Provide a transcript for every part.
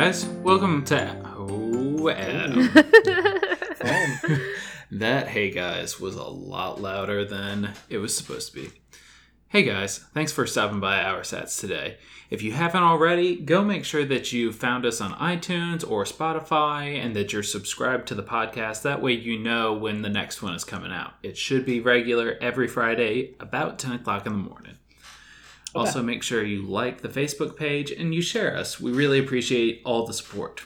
Guys, welcome to Oh Adam. that hey guys was a lot louder than it was supposed to be. Hey guys, thanks for stopping by Our Sats today. If you haven't already, go make sure that you found us on iTunes or Spotify and that you're subscribed to the podcast. That way you know when the next one is coming out. It should be regular every Friday about 10 o'clock in the morning. Also, make sure you like the Facebook page and you share us. We really appreciate all the support.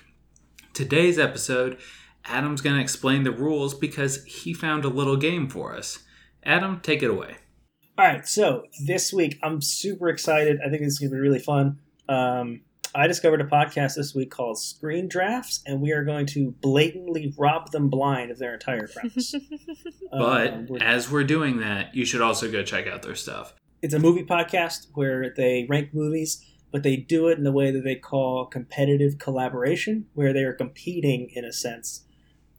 Today's episode, Adam's going to explain the rules because he found a little game for us. Adam, take it away. All right, so this week I'm super excited. I think this is going to be really fun. Um, I discovered a podcast this week called Screen Drafts, and we are going to blatantly rob them blind of their entire premise. But Um, we're- as we're doing that, you should also go check out their stuff. It's a movie podcast where they rank movies, but they do it in the way that they call competitive collaboration, where they are competing in a sense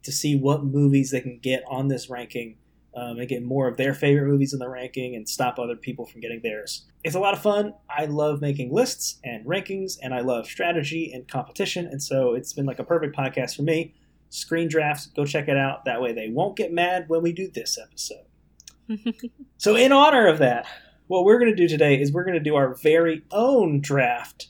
to see what movies they can get on this ranking um, and get more of their favorite movies in the ranking and stop other people from getting theirs. It's a lot of fun. I love making lists and rankings, and I love strategy and competition, and so it's been like a perfect podcast for me. Screen drafts, go check it out. That way they won't get mad when we do this episode. So, in honor of that, what we're going to do today is we're going to do our very own draft,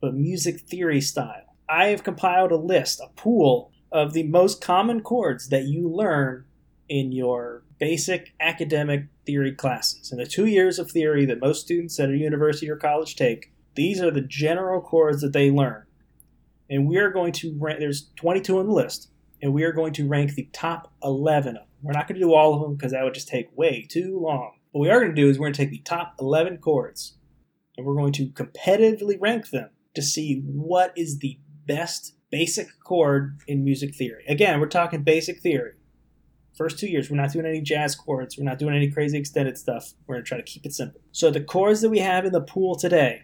but music theory style. I have compiled a list, a pool of the most common chords that you learn in your basic academic theory classes. In the two years of theory that most students at a university or college take, these are the general chords that they learn. And we are going to rank, there's 22 on the list, and we are going to rank the top 11 of them. We're not going to do all of them because that would just take way too long. What we are going to do is we're going to take the top 11 chords and we're going to competitively rank them to see what is the best basic chord in music theory. Again, we're talking basic theory. First two years, we're not doing any jazz chords, we're not doing any crazy extended stuff. We're going to try to keep it simple. So, the chords that we have in the pool today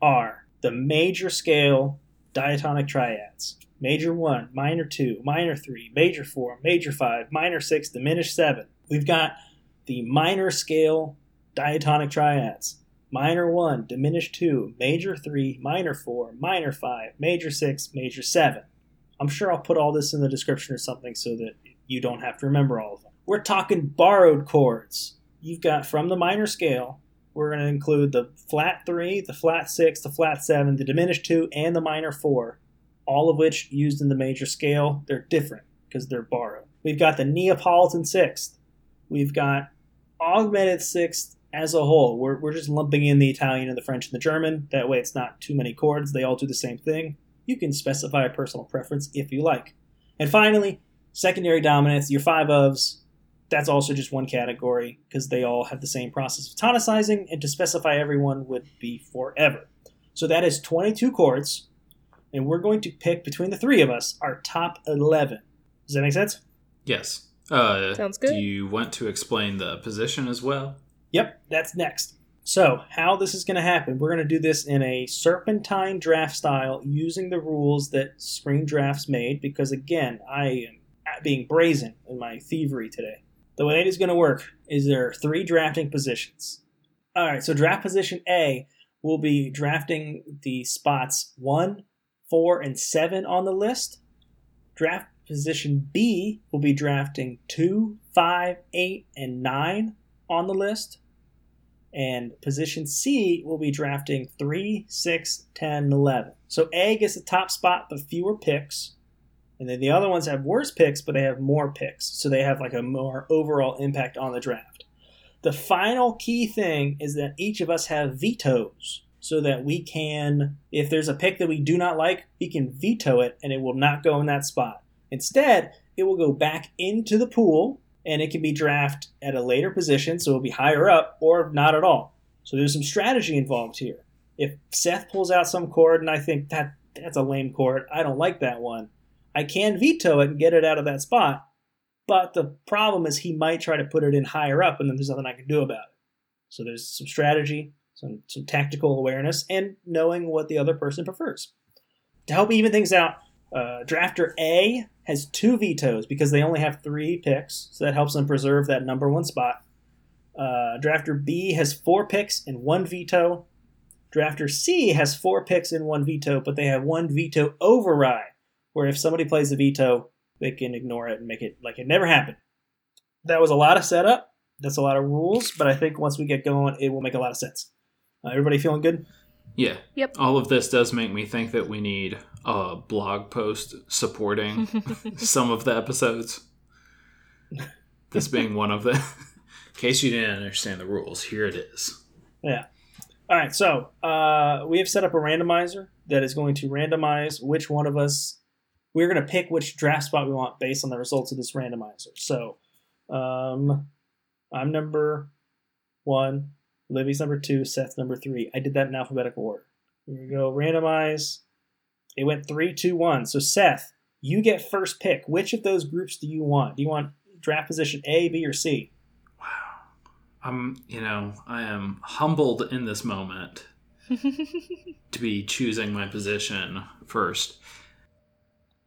are the major scale diatonic triads major 1, minor 2, minor 3, major 4, major 5, minor 6, diminished 7. We've got the minor scale diatonic triads. Minor 1, diminished 2, major 3, minor 4, minor 5, major 6, major 7. I'm sure I'll put all this in the description or something so that you don't have to remember all of them. We're talking borrowed chords. You've got from the minor scale, we're going to include the flat 3, the flat 6, the flat 7, the diminished 2, and the minor 4, all of which used in the major scale. They're different because they're borrowed. We've got the Neapolitan sixth. We've got augmented sixth as a whole. We're, we're just lumping in the Italian and the French and the German. That way it's not too many chords. They all do the same thing. You can specify a personal preference if you like. And finally, secondary dominants, your five ofs. That's also just one category because they all have the same process of tonicizing, and to specify everyone would be forever. So that is 22 chords, and we're going to pick between the three of us our top 11. Does that make sense? Yes. Uh, Sounds good. Do you want to explain the position as well? Yep, that's next. So, how this is going to happen, we're going to do this in a serpentine draft style using the rules that Screen Drafts made because, again, I am being brazen in my thievery today. The way it is going to work is there are three drafting positions. All right, so draft position A will be drafting the spots 1, 4, and 7 on the list. Draft position B will be drafting 2, 5, 8, and 9 on the list. And position C will be drafting 3, 6, 10, and 11. So A gets the top spot but fewer picks. And then the other ones have worse picks, but they have more picks. So they have like a more overall impact on the draft. The final key thing is that each of us have vetoes. So that we can, if there's a pick that we do not like, we can veto it and it will not go in that spot. Instead, it will go back into the pool and it can be drafted at a later position, so it'll be higher up or not at all. So there's some strategy involved here. If Seth pulls out some chord and I think that that's a lame chord, I don't like that one, I can veto it and get it out of that spot. But the problem is he might try to put it in higher up, and then there's nothing I can do about it. So there's some strategy, some some tactical awareness, and knowing what the other person prefers. To help even things out, uh, drafter A has two vetoes because they only have three picks, so that helps them preserve that number one spot. Uh, drafter B has four picks and one veto. Drafter C has four picks and one veto, but they have one veto override, where if somebody plays a veto, they can ignore it and make it like it never happened. That was a lot of setup. That's a lot of rules, but I think once we get going, it will make a lot of sense. Uh, everybody feeling good? Yeah. Yep. All of this does make me think that we need a blog post supporting some of the episodes. This being one of them. In case you didn't understand the rules, here it is. Yeah. All right, so uh, we have set up a randomizer that is going to randomize which one of us. We're going to pick which draft spot we want based on the results of this randomizer. So, um, I'm number one, Livy's number two, Seth's number three. I did that in alphabetical order. Here we go. Randomize. It went three, two, one. So Seth, you get first pick. Which of those groups do you want? Do you want draft position A, B, or C? Wow. I'm, you know, I am humbled in this moment to be choosing my position first.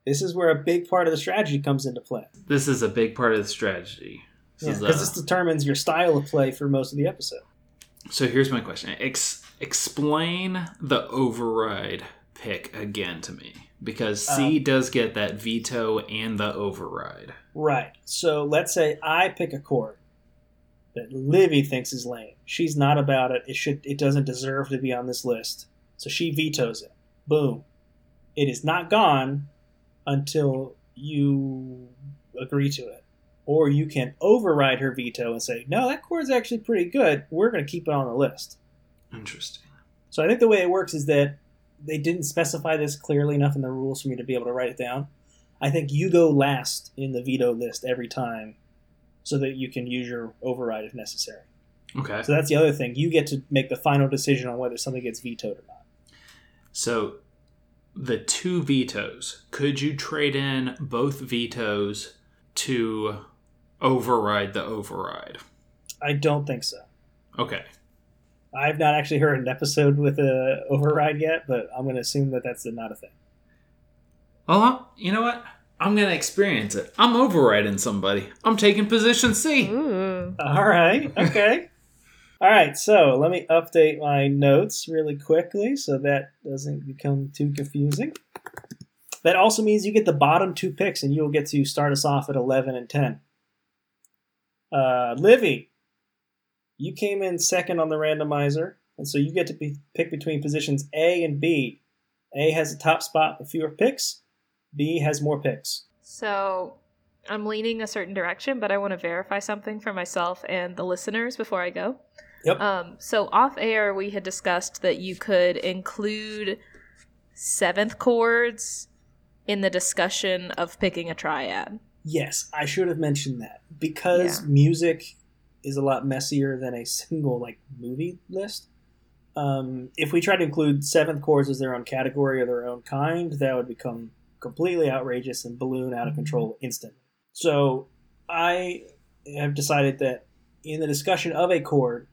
This is where a big part of the strategy comes into play. This is a big part of the strategy. This Because is, this uh, determines your style of play for most of the episode. So here's my question. Ex- explain the override pick again to me. Because C Um, does get that veto and the override. Right. So let's say I pick a chord that Livy thinks is lame. She's not about it. It should it doesn't deserve to be on this list. So she vetoes it. Boom. It is not gone until you agree to it. Or you can override her veto and say, no, that chord's actually pretty good. We're going to keep it on the list. Interesting. So I think the way it works is that they didn't specify this clearly enough in the rules for me to be able to write it down. I think you go last in the veto list every time so that you can use your override if necessary. Okay. So that's the other thing. You get to make the final decision on whether something gets vetoed or not. So the two vetoes, could you trade in both vetoes to override the override? I don't think so. Okay. I've not actually heard an episode with a override yet, but I'm going to assume that that's not a thing. Well, I'm- you know what? I'm going to experience it. I'm overriding somebody. I'm taking position C. Ooh. All right. Okay. All right. So let me update my notes really quickly so that doesn't become too confusing. That also means you get the bottom two picks and you'll get to start us off at 11 and 10. Uh, Livy, you came in second on the randomizer, and so you get to be, pick between positions A and B. A has a top spot with fewer picks, B has more picks. So I'm leaning a certain direction, but I want to verify something for myself and the listeners before I go. Yep. Um, so off air, we had discussed that you could include seventh chords in the discussion of picking a triad. Yes, I should have mentioned that because Yeah. music is a lot messier than a single like movie list. Um, if we try to include seventh chords as their own category or their own kind, that would become completely outrageous and balloon out of control instantly. So I have decided that in the discussion of a chord,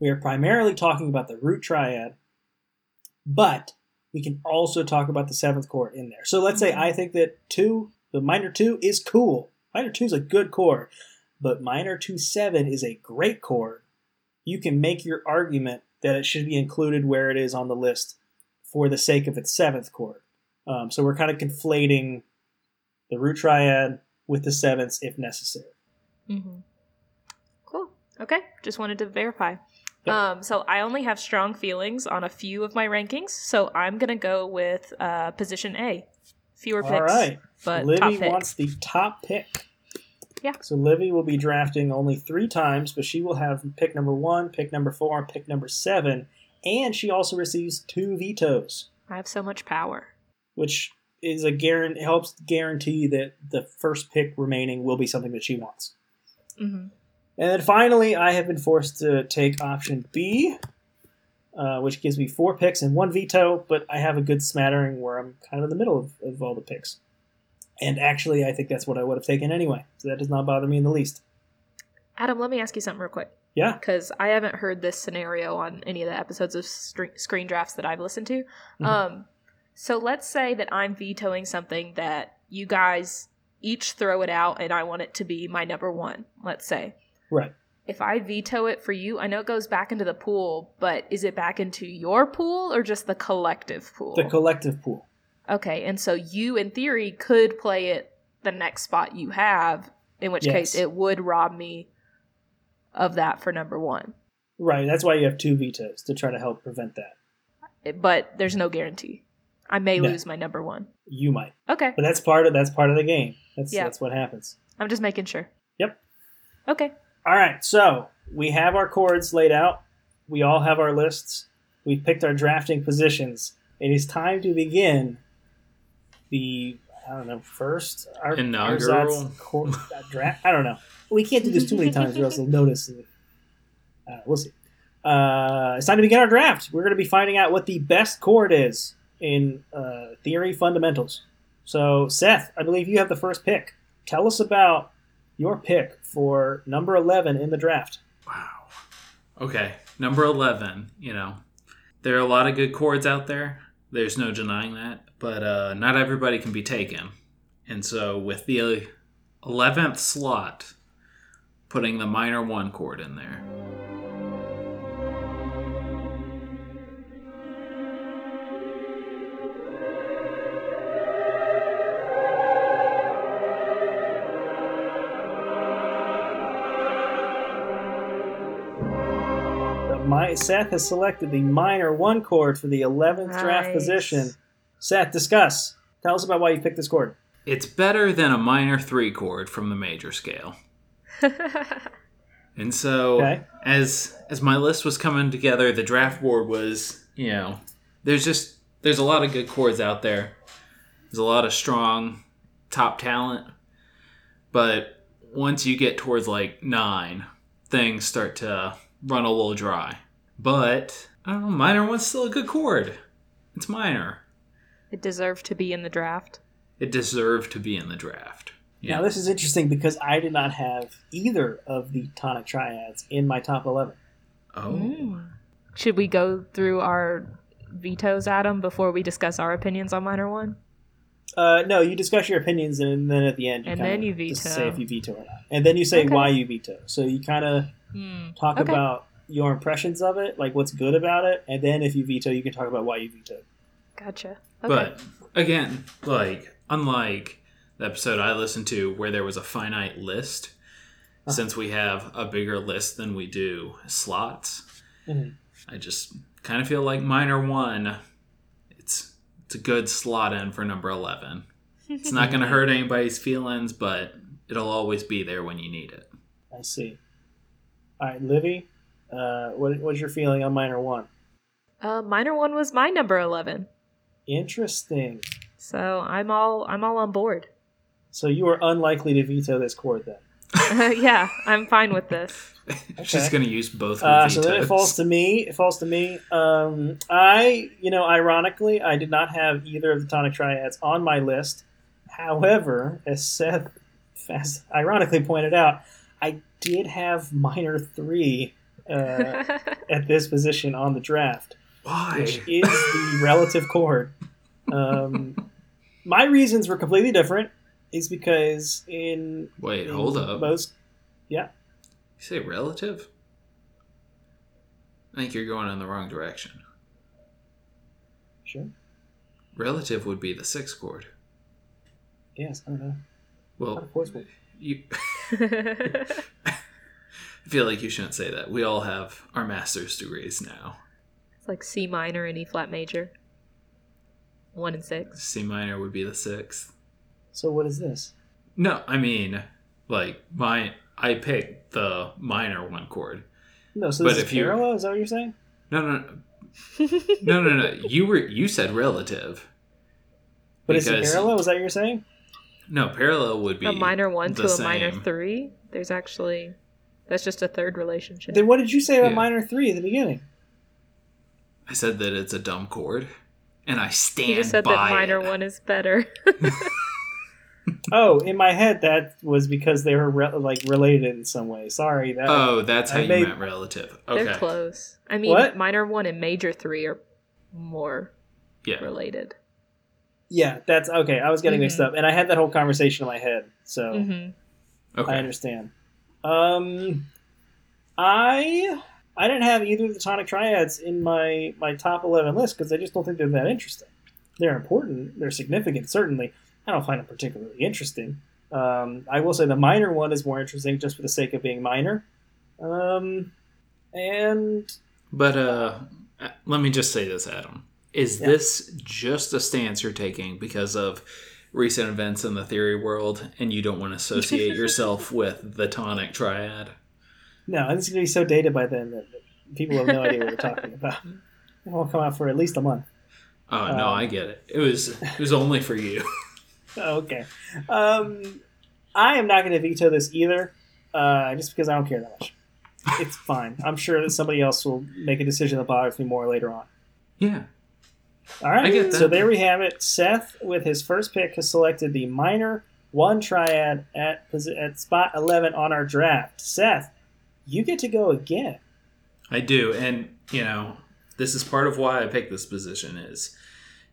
we are primarily talking about the root triad, but we can also talk about the seventh chord in there. So let's say I think that two, the minor two, is cool. Minor two is a good chord, but minor two seven is a great chord. You can make your argument that it should be included where it is on the list for the sake of its seventh chord. Um, so we're kind of conflating the root triad with the sevenths if necessary. Mm-hmm. Cool. Okay. Just wanted to verify. Yep. Um, so I only have strong feelings on a few of my rankings, so I'm gonna go with uh, position A. Fewer picks, All right. But Livy wants the top pick. Yeah. So Livy will be drafting only three times, but she will have pick number one, pick number four, pick number seven, and she also receives two vetoes, I have so much power. which is a guarantee helps guarantee that the first pick remaining will be something that she wants. hmm And then finally, I have been forced to take option B, uh, which gives me four picks and one veto, but I have a good smattering where I'm kind of in the middle of, of all the picks. And actually, I think that's what I would have taken anyway, so that does not bother me in the least. Adam, let me ask you something real quick. Yeah. because I haven't heard this scenario on any of the episodes of Screen Drafts that I've listened to. Mhm. Um, so let's say that I'm vetoing something that you guys each throw it out, and I want it to be my number one. Let's say, Right. if I veto it for you, I know it goes back into the pool, but is it back into your pool or just the collective pool? The collective pool. Okay, and so you, in theory, could play it the next spot you have, in which case it would rob me of that for number one. Right. That's why you have two vetoes to try to help prevent that. Eh, but there's no guarantee. I may No. lose my number one. You might, Okay, but that's part of that's part of the game. That's Yeah. that's what happens. I'm just making sure. Yep. Okay. All right. So we have our chords laid out. We all have our lists. We've picked our drafting positions. It is time to begin the I don't know first our Inaugural. uh, draft. I don't know. We can't do this too many times, or else they'll notice. Uh, we'll see. Uh, it's time to begin our draft. We're going to be finding out what the best chord is in uh, theory fundamentals. So, Seth, I believe you have the first pick. Tell us about your pick for number 11 in the draft. Wow. Okay, number 11, you know, there are a lot of good chords out there. There's no denying that, but uh, not everybody can be taken. And so, with the 11th slot, putting the minor one chord in there. The mi- Seth has selected the minor one chord for the 11th draft position. Seth, discuss. Tell us about why you picked this chord. It's better than a minor three chord from the major scale. And so Okay. as as my list was coming together, the draft board was, you know, there's just there's a lot of good chords out there. There's a lot of strong top talent. But once you get towards like 9, things start to run a little dry. But I don't know, minor one's still a good chord. It's minor. It deserved to be in the draft. It deserved to be in the draft. Now, this is interesting because I did not have either of the tonic triads in my top 11. Oh. Should we go through our vetoes, Adam, before we discuss our opinions on minor one? Uh, no, you discuss your opinions, and then at the end, you And then you veto. say if you veto or not, and then you say Okay. why you veto. So you kind of Hmm. talk Okay. about your impressions of it, like what's good about it, and then if you veto, you can talk about why you veto. Gotcha. Okay. But again, like unlike the episode I listened to where there was a finite list, Uh-huh. since we have a bigger list than we do slots, Mhm. I just kind of feel like minor one. It's it's a good slot in for number eleven. It's not going to hurt anybody's feelings, but it'll always be there when you need it. I see. All right, Livy, uh, what, what's your feeling on minor one? uh, minor one was my number eleven, Interesting. so I'm all I'm all on board. So you are unlikely to veto this chord then. yeah, I'm fine with this. She's going to use both. her Uh, so then it falls to me. It falls to me. Um, I, you know, ironically, I did not have either of the tonic triads on my list. However, as Seth fast, ironically pointed out, I did have minor three uh, at this position on the draft, Why? which is the relative chord. Um, my reasons were completely different. Is because in Wait, in hold up. most You say relative? I think you're going in the wrong direction. sure Relative would be the sixth chord. yes I don't know Well, of course we'll- you, I feel like you shouldn't say that. We all have our master's degrees now. it's like C minor and E flat major. One and six. C minor would be the sixth. So what is this? No, I mean, like my I picked the minor one chord. No, so But this if is you- parallel. Is that what you're saying? No, no, no, no, no, no. You were you said relative. But is it parallel? Is that what you're saying? No, parallel would be a minor one the to a minor three. There's actually that's just a third relationship. Then what did you say about Yeah. minor three at the beginning? I said that it's a dumb chord, and I stand you just said by that minor it. one is better. Oh, in my head, that was because they were re- like related in some way. Sorry, that. Oh, that's how I you made- meant relative. They're close. I mean, What? minor one and major three are more Yeah. related. Yeah, that's okay. I was getting mixed Mhm. up, and I had that whole conversation in my head, so hmm I understand. Um, I I didn't have either of the tonic triads in my my top eleven list because I just don't think they're that interesting. They're important, they're significant, certainly. I don't find them particularly interesting. Um, I will say the minor one is more interesting just for the sake of being minor. Um, and But uh, let me just say this, Adam. Is Yeah. this just a stance you're taking because of recent events in the theory world and you don't want to associate yourself with the tonic triad? No, it's going to be so dated by then that people have no idea what we're talking about. It won't come out for at least a month. Oh, no, Um, I get it. It was it was only for you. Okay. Um, I am not going to veto this either, uh, just because I don't care that much. It's fine. I'm sure that somebody else will make a decision that bothers me more later on. yeah. All right. I get that. So there we have it. Seth, with his first pick, has selected the minor one triad at at spot 11 on our draft. Seth, you get to go again. I do, and you know, this is part of why I picked this position is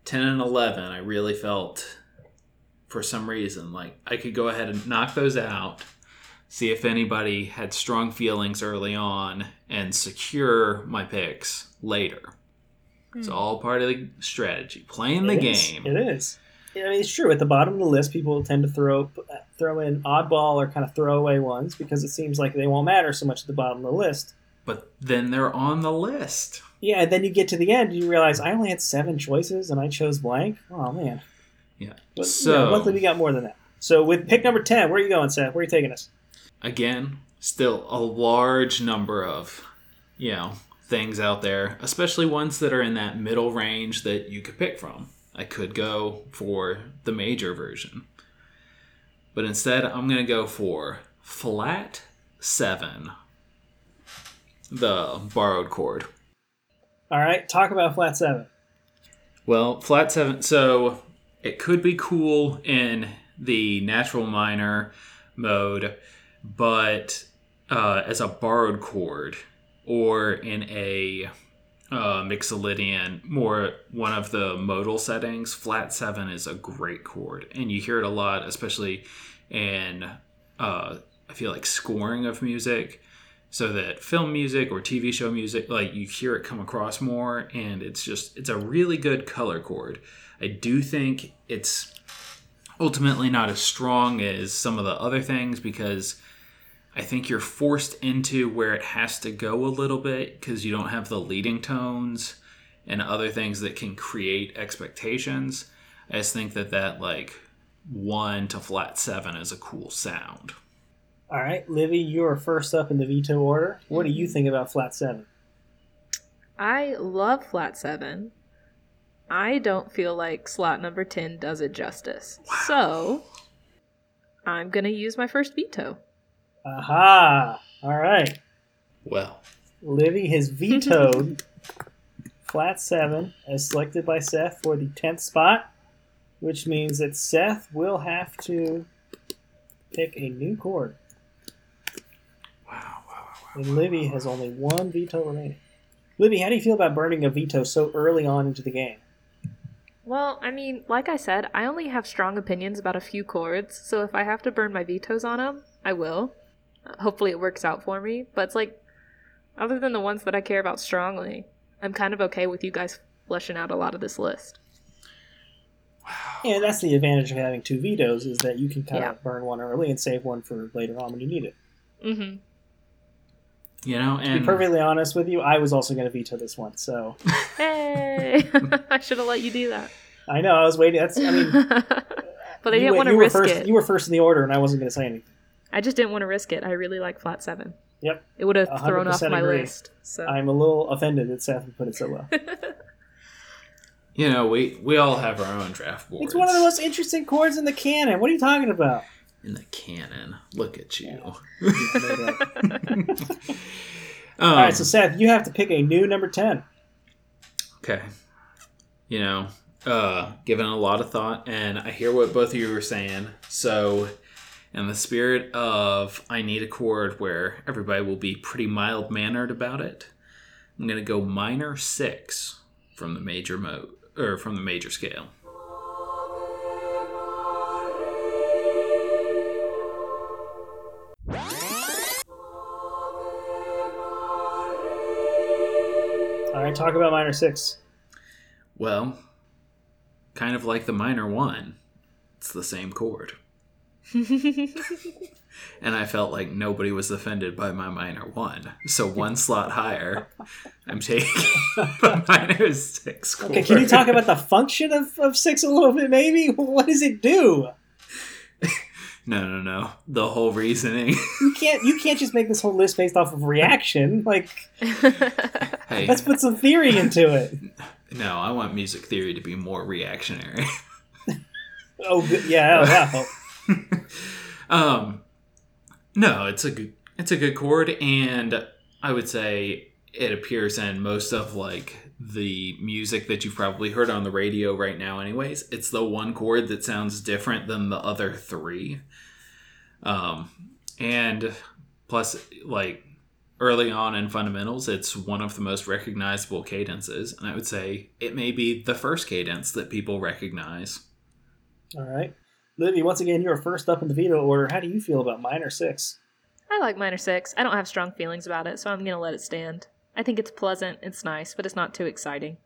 10 and 11. I really felt for some reason like I could go ahead and knock those out, see if anybody had strong feelings early on and secure my picks later. It's hmm. all part of the strategy, playing the It is. game. It is. I mean, it's true. At the bottom of the list, people tend to throw throw in oddball or kind of throwaway ones because it seems like they won't matter so much at the bottom of the list. But then they're on the list. Yeah, and then you get to the end, and you realize I only had seven choices, and I chose blank. Oh man! Yeah. But So- so, luckily, we got more than that. So with pick number ten, where are you going, Seth? Where are you taking us? again, still a large number of, you know, things out there, especially ones that are in that middle range that you could pick from. I could go for the major version. But instead, I'm going to go for flat 7, the borrowed chord. All right, talk about flat seven. Well, flat seven. So it could be cool in the natural minor mode, but uh, as a borrowed chord or in a uh, Mixolydian, more one of the modal settings, flat seven is a great chord, and you hear it a lot, especially in uh, I feel like scoring of music so that film music or TV show music, like you hear it come across more, and it's just it's a really good color chord. I do think it's ultimately not as strong as some of the other things because I think you're forced into where it has to go a little bit because you don't have the leading tones and other things that can create expectations. I just think that that like one to flat seven is a cool sound. All right, Livy, you are first up in the veto order. What do you mm-hmm. think about flat seven? I love flat seven. I don't feel like slot number 10 does it justice. So, I'm going to use my first veto. Aha! All right, Well, Livy has vetoed flat seven as selected by Seth for the tenth spot, which means that Seth will have to pick a new chord. wow, wow, wow. And Livy has only one veto remaining. Livy, how do you feel about burning a veto so early on into the game? Well, I mean, like I said, I only have strong opinions about a few chords, so if I have to burn my vetoes on them, I will. Hopefully it works out for me, but it's like, other than the ones that I care about strongly, I'm kind of okay with you guys fleshing out a lot of this list. And that's the advantage of having two vetoes is that you can kind Yeah. of burn one early and save one for later on when you need it. Mm-hmm. You know, and... To be perfectly honest with you, I was also going to veto this one. So Hey! I should have let you do that. I know I was waiting. That's I mean, but I didn't went- want to risk first, it. You were first in the order, and I wasn't going to say anything. I just didn't want to risk it. I really like flat seven. Yep. It would have thrown off my agree. list. So I'm a little offended that Seth would put it so low. you know, we we all have our own draft boards. it's one of the most interesting chords in the canon. What are you talking about? in the canon. Look at you. Yeah, no. Um, All right, so Seth, you have to pick a new number ten. okay. You know, uh, given a lot of thought, and I hear what both of you are saying. So, in the spirit of I need a chord where everybody will be pretty mild mannered about it, I'm gonna go minor six from the major mode or from the major scale. All right, talk about minor six. Well, kind of like the minor one, it's the same chord. and I felt like nobody was offended by my minor one. So one slot higher, I'm taking the minor six chord. Okay, can you talk about the function of, of six a little bit, maybe? What does it do? No, no, no. The whole reasoning. You can't you can't just make this whole list based off of reaction. Like, hey, let's put some theory into it. no, I want music theory to be more reactionary. Oh, good. yeah, oh, wow. um, no, it's a good, it's a good chord, and I would say it appears in most of like the music that you've probably heard on the radio right now. Anyways, it's the one chord that sounds different than the other three. Um, and plus, like early on in fundamentals, it's one of the most recognizable cadences, and I would say it may be the first cadence that people recognize. All right. Livy, once again, you're first up in the veto order. How do you feel about minor six? I like minor six. I don't have strong feelings about it, so I'm gonna let it stand. I think it's pleasant, it's nice, but it's not too exciting.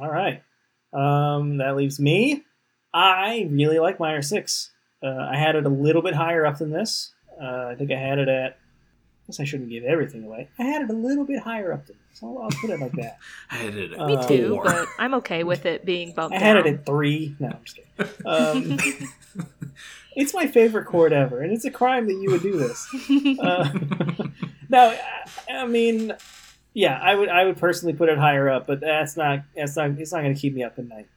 All right. Um, that leaves me. I really like minor six. Uh, I had it a little bit higher up than this. Uh, I think I had it at. I guess I shouldn't give everything away. I had it a little bit higher up than this. I'll, I'll put it like that. I had it at Uh, Me too, but I'm okay with it being bumped I had down. it at three. No, I'm just kidding. Um, it's my favorite chord ever, and it's a crime that you would do this. Uh, no, I, mean, yeah, I would I would personally put it higher up, but that's not that's not it's not going to keep me up at night.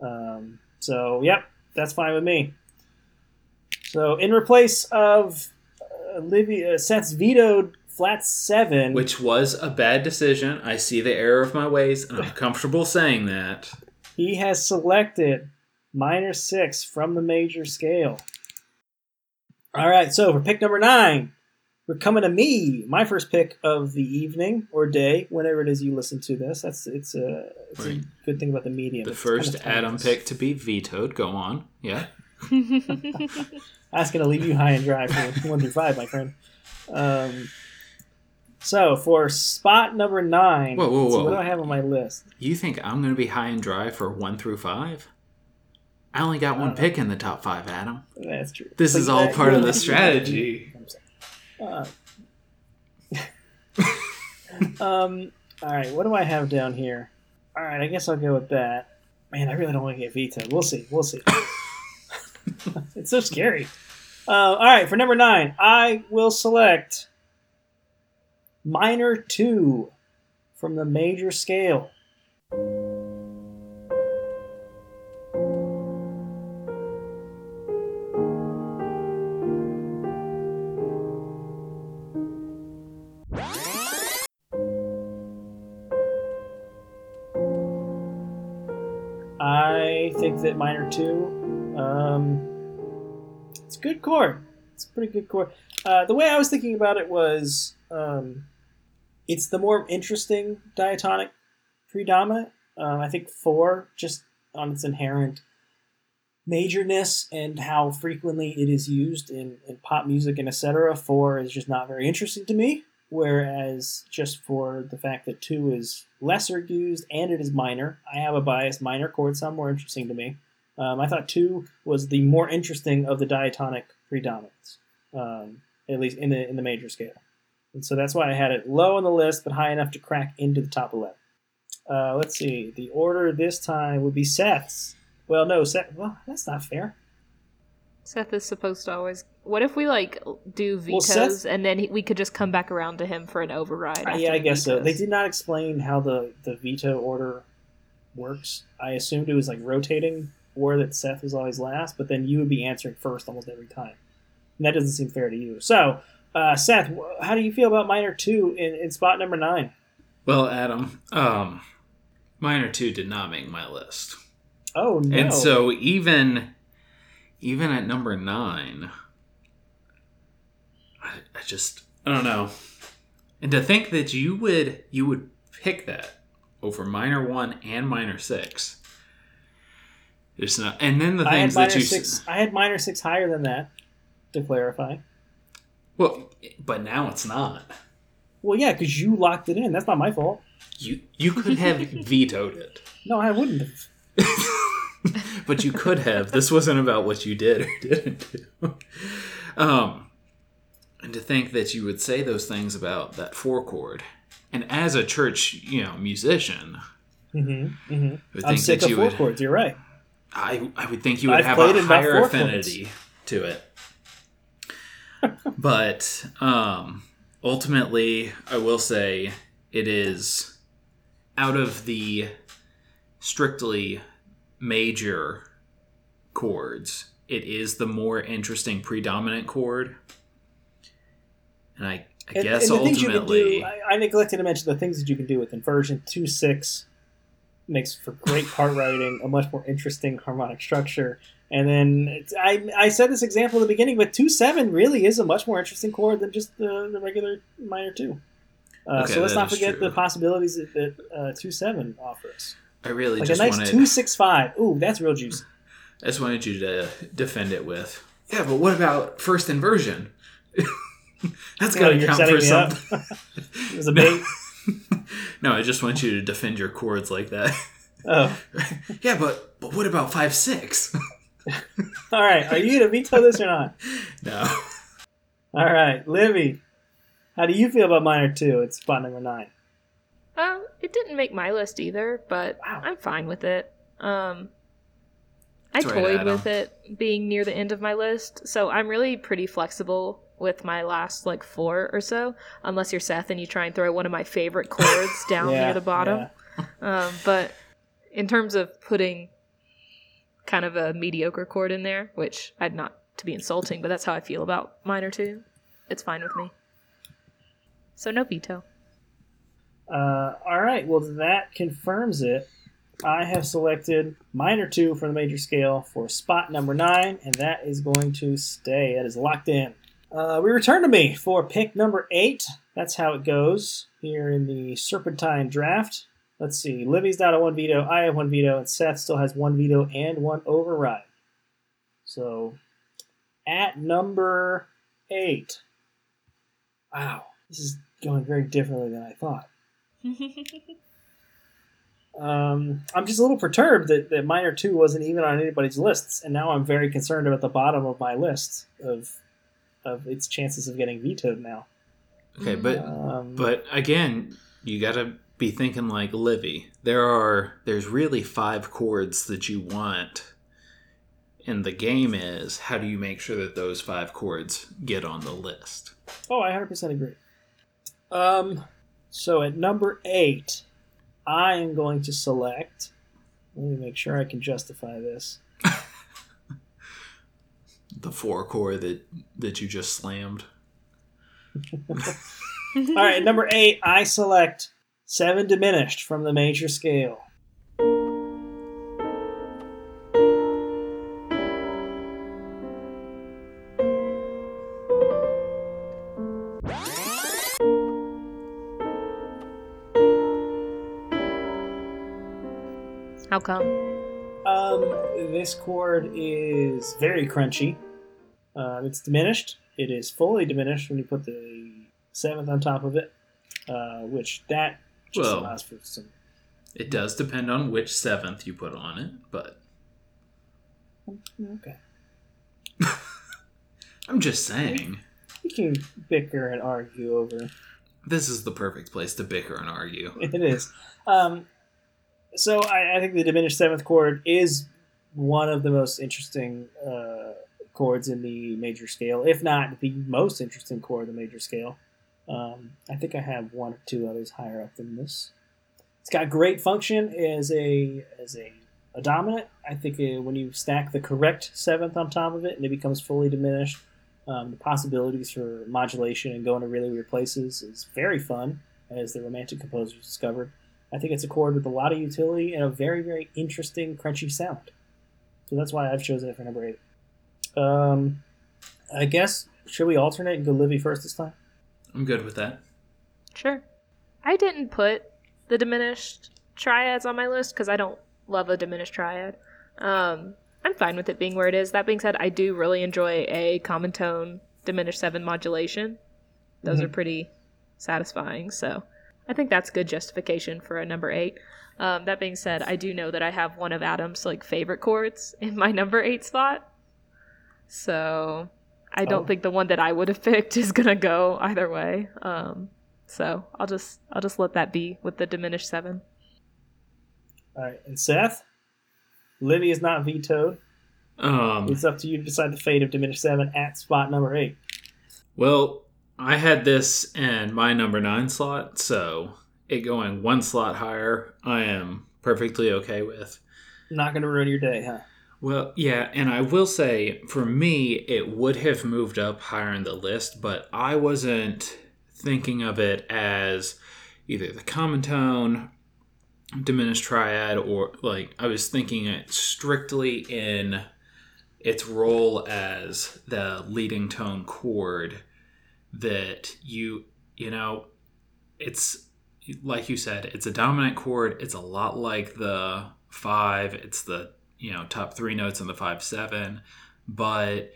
Um, so yep, that's fine with me. So in replace of uh, Livy, uh, Seth's vetoed flat seven, Which was a bad decision. I see the error of my ways, and I'm comfortable saying that. he has selected minor six from the major scale. All right, so for pick number nine, we're coming to me. My first pick of the evening or day, whenever it is you listen to this. That's it's a, it's Right. a good thing about the medium. The It's first kind of Adam pick to be vetoed. Go on. Yeah. That's going to leave you high and dry for one through five, my friend. Um, so for spot number nine, Whoa, whoa, let's see, whoa. what do I have on my list? You think I'm going to be high and dry for one through five? I only got one Uh, pick in the top five, Adam. That's true. This But is all part of the strategy. Uh, um. All right. What do I have down here? All right. I guess I'll go with that. Man, I really don't want to get vetoed. We'll see. We'll see. it's so scary. Uh, all right. For number nine, I will select minor two from the major scale. That minor two, um, it's a good chord. It's a pretty good chord. Uh, the way I was thinking about it was, um, it's the more interesting diatonic predominant. Um, I think four, just on its inherent majorness and how frequently it is used in, in pop music and etc. Four is just not very interesting to me. Whereas just for the fact that two is lesser used and it is minor, I have a bias. Minor chords sound more interesting to me. Um, I thought two was the more interesting of the diatonic predominants, um, at least in the in the major scale, and so that's why I had it low on the list, but high enough to crack into the top eleven. Uh, let's see. The order this time would be Seth's. Well, no, Seth. Well, that's not fair. Seth is supposed to always. What if we like do Well, vetoes Seth- and then he, we could just come back around to him for an override? Uh, yeah, I the guess so. They did not explain how the, the veto order works. I assumed it was like rotating, or that Seth was always last, but then you would be answering first almost every time. And that doesn't seem fair to you. So, uh, Seth, how do you feel about minor two in, in spot number nine? Well, Adam, um, minor two did not make my list, Oh no! and so even even at number nine, I, I just I don't know. And to think that you would you would pick that over minor one and minor six. There's not, and then the things that you. Six, I had minor six higher than that. To clarify, Well, but now it's not. Well, yeah, because you locked it in. That's not my fault. You you could have vetoed it. No, I wouldn't have. but you could have. This wasn't about what you did or didn't do. Um, and to think that you would say those things about that four chord, and as a church, you know, musician, Mm-hmm, mm-hmm. I'm sick of four would. chords. You're right. I I would think you would I've have a higher affinity to it. but um, ultimately, I will say it is out of the strictly major chords. It is the more interesting predominant chord, and I, I And, guess and the things you can ultimately, do, I, I neglected to mention the things that you can do with inversion. Two six makes for great part writing, a much more interesting harmonic structure. And then it's, I, I said this example at the beginning, but two seven really is a much more interesting chord than just the, the regular minor two. Uh, Okay, so let's not forget true. the possibilities that, that uh, two seven offers. I really Like just a nice wanted two six five. Ooh, that's real juicy. I just wanted you to defend it with. Yeah, but what about first inversion? that's got to you're count for something. It was a bait. no, I just want you to defend your chords like that. oh, yeah, but but what about five six? all right. Are you gonna veto this or not? no. All right, Livy. How do you feel about minor two? It's spot number nine. Um, it didn't make my list either, but Wow. I'm fine with it. Um, I That's right, toyed Adam. with it being near the end of my list, so I'm really pretty flexible with my last like four or so, unless you're Seth and you try and throw one of my favorite chords down Yeah, near the bottom. Um, but in terms of putting kind of a mediocre chord in there, which I'd not to be insulting, but that's how I feel about minor two. It's fine with me. So no veto. Uh, all right. Well, that confirms it. I have selected minor two for the major scale for spot number nine, and that is going to stay. That is locked in. Uh, we return to me for pick number eight. That's how it goes here in the Serpentine draft. Let's see. Livy's down to one veto. I have one veto, and Seth still has one veto and one override. So, at number eight. Wow, this is going very differently than I thought. Um, I'm just a little perturbed that, that minor two wasn't even on anybody's lists, and now I'm very concerned about the bottom of my list of of its chances of getting vetoed now. Okay, but Um, but again, you got to be thinking like Livy. There are there's really five chords that you want. And the game is how do you make sure that those five chords get on the list? oh, I 100% agree. Um, so at number eight, I am going to select. Let me make sure I can justify this. The four chord that that you just slammed. All right, number eight, I select seven diminished from the major scale. How come? Um, this chord is very crunchy. Um, it's diminished. It is fully diminished when you put the seventh on top of it, uh, which that just Well- allows for some. It does depend on which seventh you put on it, but Okay, I'm just saying we can bicker and argue over. this is the perfect place to bicker and argue. It is. Um, so I, I think the diminished seventh chord is one of the most interesting uh, chords in the major scale, if not the most interesting chord in the major scale. Um, I think I have one or two others higher up than this. It's got great function as a as a, a dominant. I think uh, when you stack the correct seventh on top of it and it becomes fully diminished, um, the possibilities for modulation and going to really weird places is very fun, as the Romantic composers discovered. I think it's a chord with a lot of utility and a very, very interesting, crunchy sound. So that's why I've chosen it for number eight. Um, I guess, should we alternate and go Livy first this time? I'm good with that. Sure. I didn't put the diminished triads on my list because I don't love a diminished triad. Um, I'm fine with it being where it is. That being said, I do really enjoy a common tone diminished seven modulation. Those Mhm. are pretty satisfying. So I think that's good justification for a number eight. Um, that being said, I do know that I have one of Adam's like favorite chords in my number eight spot. So I don't Oh. think the one that I would have picked is gonna go either way. Um, so I'll just I'll just let that be with the diminished seven. All right, and Seth, Livy is not vetoed. Um, It's up to you to decide the fate of diminished seven at spot number eight. well, I had this in my number nine slot, so it going one slot higher, I am perfectly okay with. Not going to ruin your day, huh? Well, yeah, and I will say for me, it would have moved up higher in the list, but I wasn't thinking of it as either the common tone, diminished triad, or like I was thinking it strictly in its role as the leading tone chord that you, you know, it's like you said, it's a dominant chord. It's a lot like the five. It's the you know top three notes in the five seven, but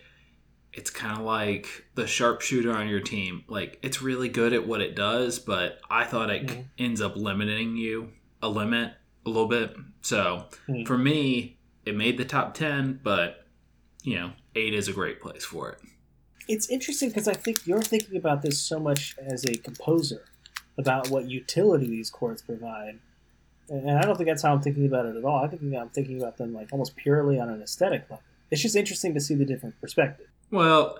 it's kind of like the sharpshooter on your team. Like it's really good at what it does, but I thought it Mhm. ends up limiting you a limit a little bit. So Mhm. for me, it made the top ten, but you know eight is a great place for it. It's interesting because I think you're thinking about this so much as a composer, about what utility these chords provide. And I don't think that's how I'm thinking about it at all. I think I'm thinking about them like almost purely on an aesthetic level. It's just interesting to see the different perspective. Well,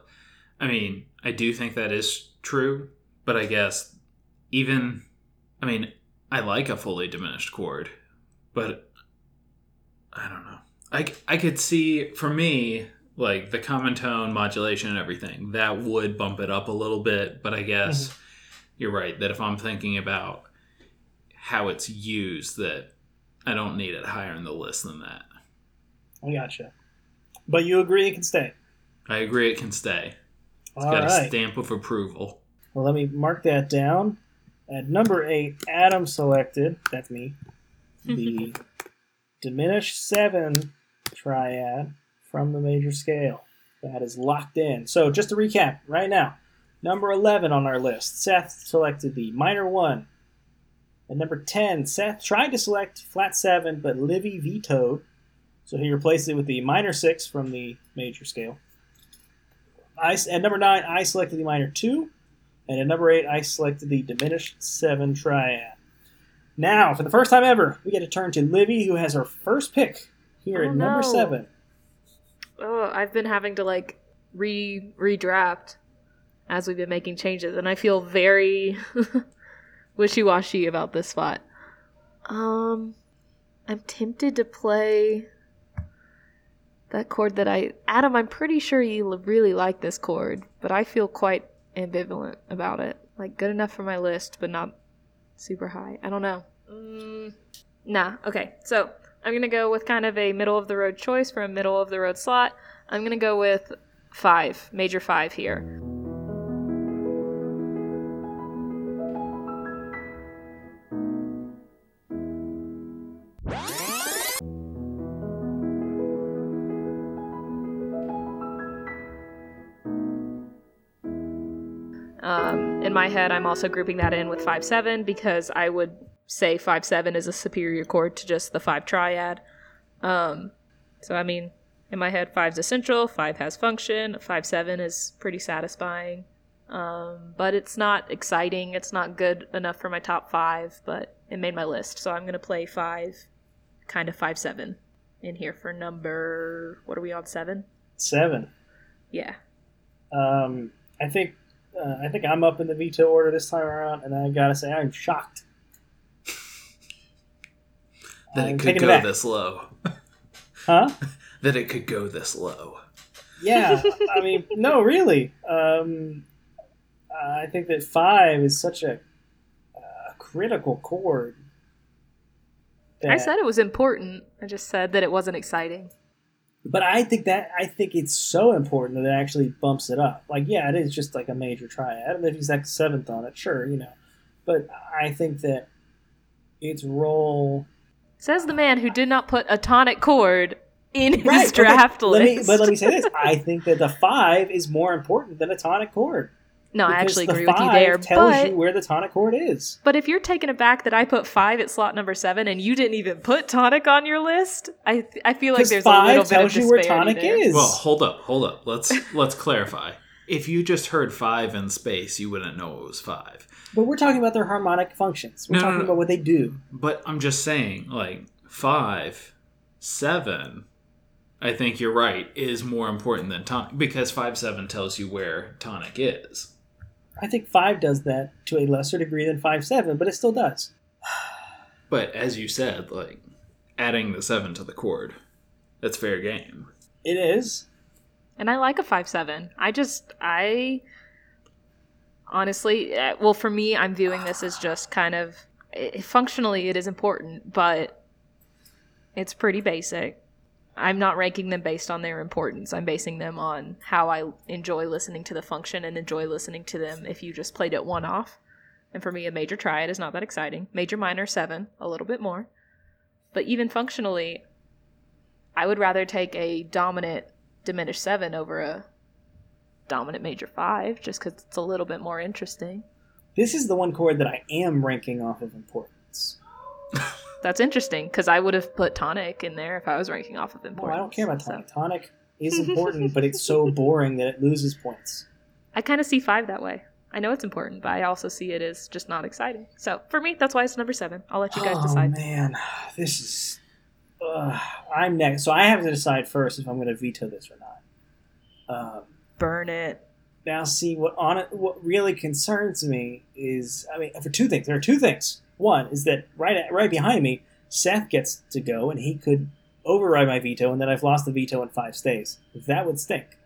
I mean, I do think that is true, but I guess even, I mean, I like a fully diminished chord, but I don't know. I, I could see, for me, like the common tone, modulation, and everything, that would bump it up a little bit, but I guess mm-hmm. you're right that if I'm thinking about how it's used, that I don't need it higher in the list than that. I gotcha. But you agree it can stay. I agree it can stay. It's All got a stamp of approval. Well, let me mark that down. At number eight, Adam selected, that's me, the diminished seven triad from the major scale. That is locked in. So, just to recap right now, number 11 on our list, Seth selected the minor one. At number 10, Seth tried to select flat seven, but Livy vetoed. So he replaced it with the minor six from the major scale. I, at number nine, I selected the minor two. And at number eight, I selected the diminished seven triad. Now, for the first time ever, we get to turn to Livy, who has her first pick here Oh, at number no. seven. Oh, I've been having to like re redraft as we've been making changes, and I feel very wishy washy about this spot. Um, I'm tempted to play that chord that I Adam. I'm pretty sure you really like this chord, but I feel quite ambivalent about it. Like good enough for my list, but not super high. I don't know. Mm, nah. Okay, so I'm gonna go with kind of a middle of the road choice for a middle of the road slot. I'm gonna go with five, major five here. Um, in my head, I'm also grouping that in with five seven because I would say five seven is a superior chord to just the five triad. Um, so I mean, in my head, five's essential, five has function, five seven is pretty satisfying. Um, but it's not exciting. It's not good enough for my top five, but it made my list. So I'm gonna play five, kind of five seven, in here for number. What are we on seven? Seven. Yeah. Um, I think uh, I think I'm up in the veto order this time around, and I gotta say I'm shocked. That I'm it could go back. this low. Huh? That it could go this low. Yeah, I mean, no, really. Um, I think that five is such a, uh critical chord. I said it was important. I just said that it wasn't exciting. but I think that I think it's so important that it actually bumps it up. Like, yeah, it is just like a major triad, and if he's like seventh on it, sure, you know. But I think that its role Says the man who did not put a tonic chord in his okay, draft let me- list. but let me say this: I think that the five is more important than a tonic chord. No, I actually agree with you five there. Tells But you where the tonic chord is. but if you're taken aback that I put five at slot number seven and you didn't even put tonic on your list, I I feel like Because there's a little five bit of tells you where disparity tonic there. is. Well, hold up, hold up. Let's let's clarify. If you just heard five in space, you wouldn't know it was five. But we're talking about their harmonic functions. We're No, no, talking no. about what they do. But I'm just saying, like five, seven. I think you're right. Is more important than tonic because five seven tells you where tonic is. I think five does that to a lesser degree than five seven, but it still does. But as you said, like adding the seven to the chord, that's fair game. It is. And I like a five seven. I just I honestly, eh, well, for me, I'm viewing this as just kind of eh, functionally it is important, but it's pretty basic. I'm not ranking them based on their importance. I'm basing them on how I enjoy listening to the function and enjoy listening to them if you just played it one off. And for me, a major triad is not that exciting. Major minor, seven, a little bit more. But even functionally, I would rather take a dominant diminished seven over a dominant major five just because it's a little bit more interesting. This is the one chord that I am ranking off of importance. That's interesting because I would have put tonic in there if I was ranking off of Well, importance. I don't care about so- tonic. Tonic is important, but it's so boring that it loses points. I kind of see five that way. I know it's important, but I also see it as just not exciting. So for me, that's why it's number seven. I'll let you guys oh decide. man, this is. Uh, I'm next, so I have to decide first if I'm going to veto this or not. Um, Burn it. now, see what on it. What really concerns me is, I mean, for two things. There are two things. One is that right at, right behind me, Seth gets to go, and he could override my veto, and then I've lost the veto in five stays. That would stink.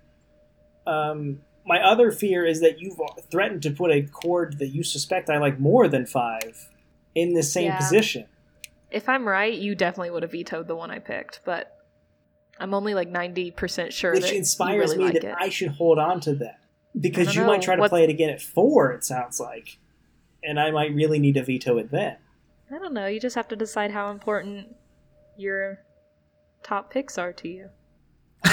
Um, my other fear is that you've threatened to put a chord that you suspect I like more than five in the same Yeah. position. If I'm right, you definitely would have vetoed the one I picked, but I'm only like 90% sure which that you inspires really me like that it. I should hold on to that because you don't might try to What- play it again at four. It sounds like, and I might really need to veto it then. I don't know. You just have to decide how important your top picks are to you.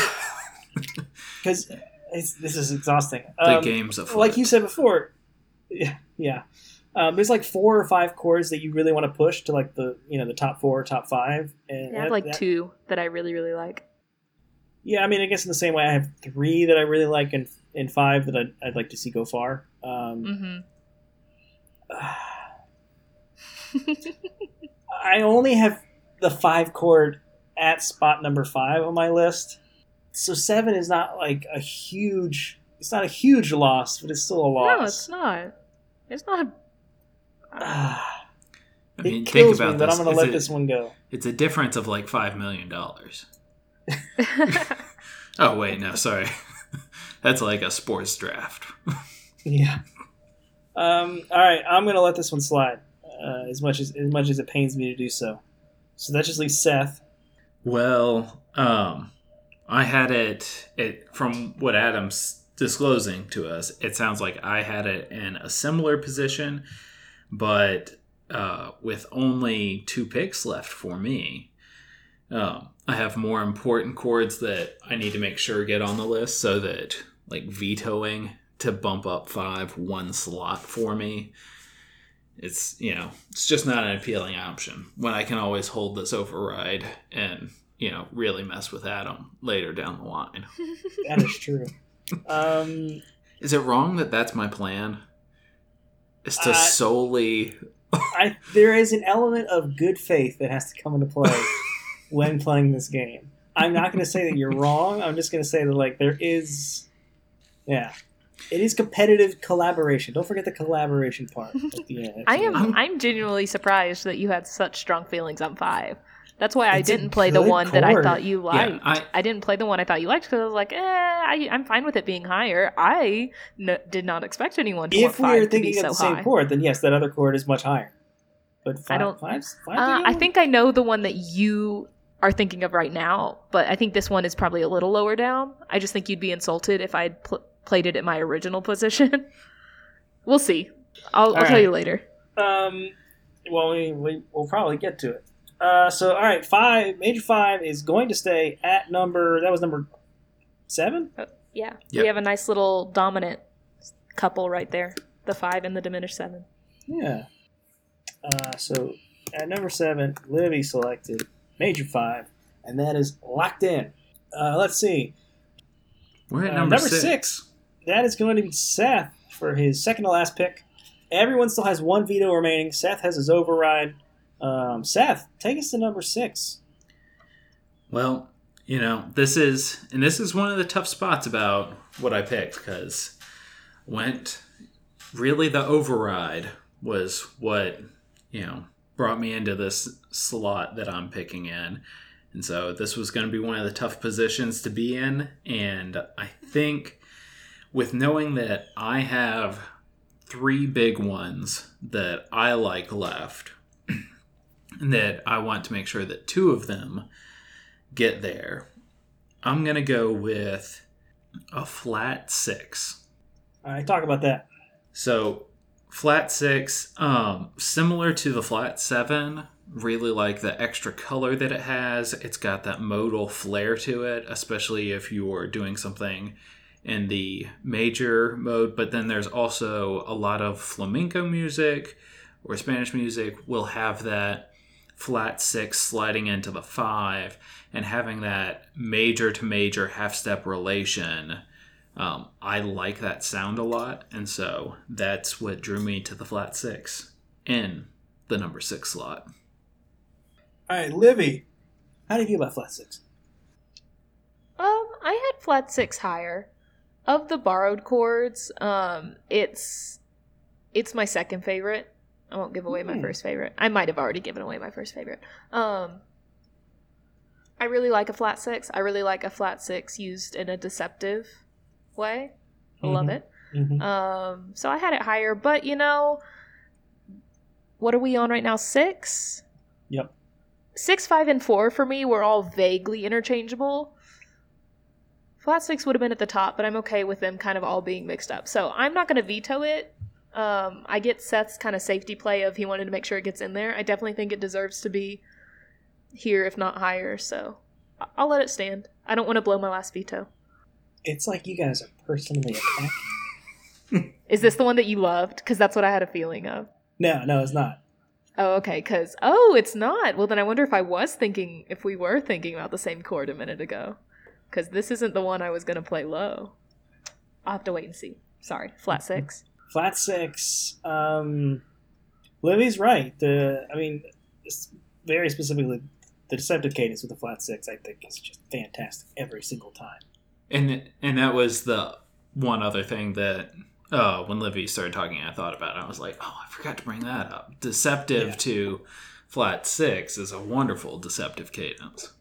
because this is exhausting. The Um, game's a like you said before, yeah, yeah. Um, there's like four or five chords that you really want to push to like the you know the top four, top five, and I have that- like that- two that I really, really like. Yeah, I mean, I guess in the same way, I have three that I really like and and five that I'd, I'd like to see go far. Um, Mm-hmm. I only have the five chord at spot number five on my list, so seven is not like a huge. It's not a huge loss, but it's still a loss. No, it's not. It's not. I it mean, think about me, but this. I'm going to let a- this one go. It's a difference of like five million dollars. Oh wait, no, sorry. That's like a sports draft. Yeah. Um. All right, I'm going to let this one slide, uh, as much as as much as it pains me to do so. So that just leaves Seth. Well, um, I had it, it from what Adam's disclosing to us. It sounds like I had it in a similar position, but uh, with only two picks left for me. Um, I have more important chords that I need to make sure get on the list, so that like vetoing to bump up five one slot for me it's you know it's just not an appealing option when i can always hold this override and you know really mess with adam later down the line That is true. um. is it wrong that that's my plan is to Uh, solely I there is an element of good faith that has to come into play when playing this game. I'm not going to say that you're wrong. I'm just going to say that like there is, yeah, it is competitive collaboration. Don't forget the collaboration part at the end. I am. I'm- I'm genuinely surprised that you had such strong feelings on five. That's why I It's a didn't play the good one that I thought you liked. yeah i I didn't play the one I thought you liked because I was like, eh, I, I'm fine with it being higher. I n- did not expect anyone to If want we five are to be thinking so of the same high. chord, then yes, that other chord is much higher. But five, I don't- Five's, five's Uh, I think I know the one that you are thinking of right now, but I think this one is probably a little lower down. I just think you'd be insulted if I would pl- played it at my original position. we'll see. I'll, I'll All tell you later. Um, well, we, we we'll probably get to it. Uh, so all right, five major five is going to stay at number that was number seven. Yeah, Yep. we have a nice little dominant couple right there. The five and the diminished seven. Yeah. Uh, so at number seven, Livy selected Major Five, and that is locked in. Uh, let's see. We're at Uh, number, number six. six. That is going to be Seth for his second to last pick. Everyone still has one veto remaining. Seth has his override. Um, Seth, take us to number six. Well, you know, this is and this is one of the tough spots about what I picked because went really the override was what you know brought me into this slot that I'm picking in. And so this was going to be one of the tough positions to be in and I think with knowing that I have three big ones that I like left And that I want to make sure that two of them get there. I'm going to go with a flat six. All right, talk about that. So, flat six, um, similar to the flat seven, really like the extra color that it has. It's got that modal flair to it, especially if you're doing something in the major mode. But then there's also a lot of flamenco music or Spanish music will have that flat six sliding into the five and having that major to major half step relation. Um, I like that sound a lot, and so that's what drew me to the flat six in the number six slot. All right, Livy, how do you feel about flat six? Um, I had flat six higher. Of the borrowed chords, um, it's it's my second favorite. I won't give away my Hmm. first favorite. I might have already given away my first favorite. Um, I really like a flat six. I really like a flat six used in a deceptive way. I love it. Mm-hmm. Um, so I had it higher, but you know, what are we on right now? Six. Yep. Six, five, and four for me were all vaguely interchangeable. Flat six would have been at the top, but I'm okay with them kind of all being mixed up. So I'm not going to veto it. Um, I get Seth's kind of safety play of he wanted to make sure it gets in there. I definitely think it deserves to be here, if not higher. So I'll let it stand. I don't want to blow my last veto. It's like you guys are personally attacking. Is this the one that you loved? Because that's what I had a feeling of. No, no, it's not. Oh, okay. Because oh, it's not. Well, then I wonder if I was thinking, if we were thinking about the same chord a minute ago. Because this isn't the one I was gonna play low. I'll have to wait and see. Sorry, flat six. Flat six. Um, Livy's right. The I mean, very specifically, the deceptive cadence with the flat six. I think is just fantastic every single time. And and that was the one other thing that uh, when Livy started talking, I thought about. It. I was like, oh, I forgot to bring that up. Deceptive Yeah. to flat six is a wonderful deceptive cadence.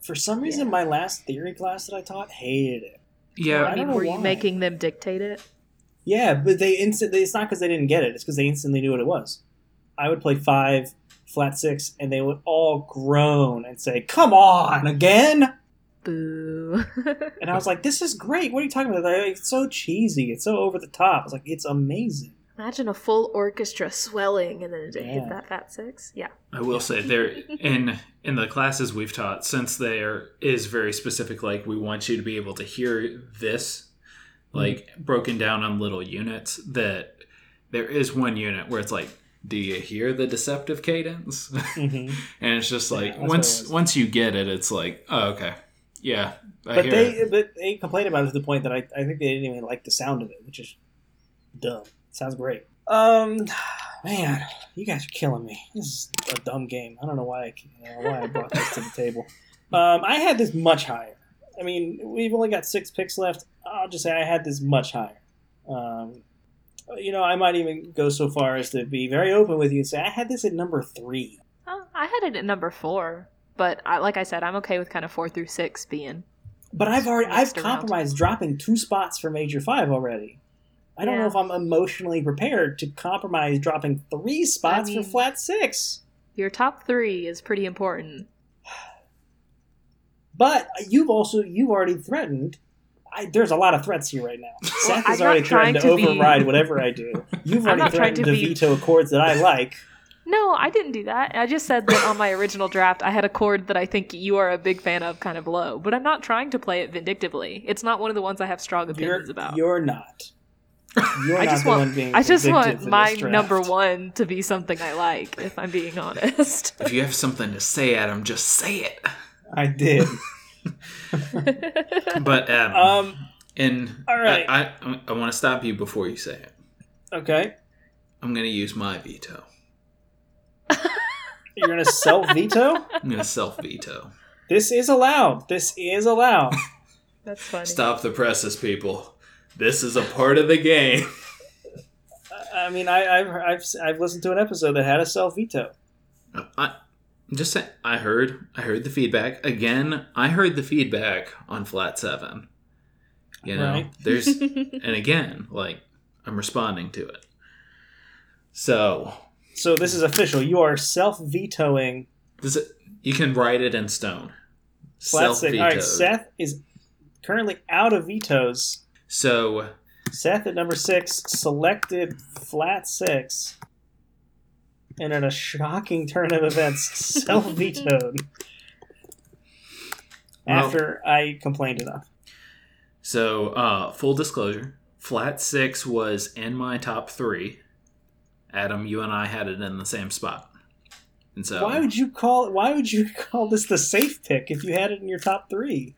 For some reason, Yeah. my last theory class that I taught hated it. Yeah, I I mean, don't were you why. making them dictate it? Yeah, but they instantly. It's not because they didn't get it. It's because they instantly knew what it was. I would play five, flat six, and they would all groan and say, "Come on, again!" Boo. And I was like, "This is great. What are you talking about? Like, It's so cheesy. It's so over the top. It's like it's amazing." Imagine a full orchestra swelling and then it Yeah. hit that fat six. Yeah. I will say there in in the classes we've taught, since there is very specific, like we want you to be able to hear this, like broken down on little units. That there is one unit where it's like, do you hear the deceptive cadence? hmm and it's just like Yeah, that's what it once once you get it, it's like, oh okay, yeah. I But hear they, it. but they complained about it to the point that I, I think they didn't even like the sound of it, which is dumb. Sounds great. Um, man, you guys are killing me. This is a dumb game. I don't know why I, uh, why I brought this to the table. Um, I had this much higher. I mean, we've only got six picks left. I'll just say I had this much higher. Um, you know, I might even go so far as to be very open with you and say I had this at number three. Oh, I had it at number four, but I, like I said, I'm okay with kind of four through six being. But I've already I've compromised dropping two spots for major five already. I don't know if I'm emotionally prepared to compromise dropping three spots mean- for flat six. Your top three is pretty important. But you've also you've already threatened. I, there's a lot of threats here right now. Seth I'm already trying threatened to, to be- override whatever I do. You've already threatened to to, be- veto chords that I like. No, I didn't do that. I just said that on my original draft, I had a chord that I think you are a big fan of, kind of low. But I'm not trying to play it vindictively. It's not one of the ones I have strong You're, opinions about. you're not. You're I not just the want one being I just want my number one to be something I like, if I'm being honest. If you have something to say, Adam, just say it. I did. But Adam, Um. and all right. I, I, I want to stop you before you say it. Okay. I'm going to use my veto. You're gonna self veto. I'm going to self veto. This is allowed. This is allowed. That's funny. Stop the presses, people. This is a part of the game. I mean, I, I've, I've I've listened to an episode that had a self veto. I I'm just saying. I heard. I heard the feedback again. I heard the feedback on flat seven. You know, Right. there's and again, like I'm responding to it. So So this is official. You are self vetoing this you can write it in stone. flat Self six. All right. Seth is currently out of vetoes. So Seth at number six selected flat six, and in a shocking turn of events, self vetoed. Well- After I complained enough. so uh, full disclosure, flat six was in my top three. Adam, you and I had it in the same spot, and so Why would you call? Why would you call this the safe pick if you had it in your top three?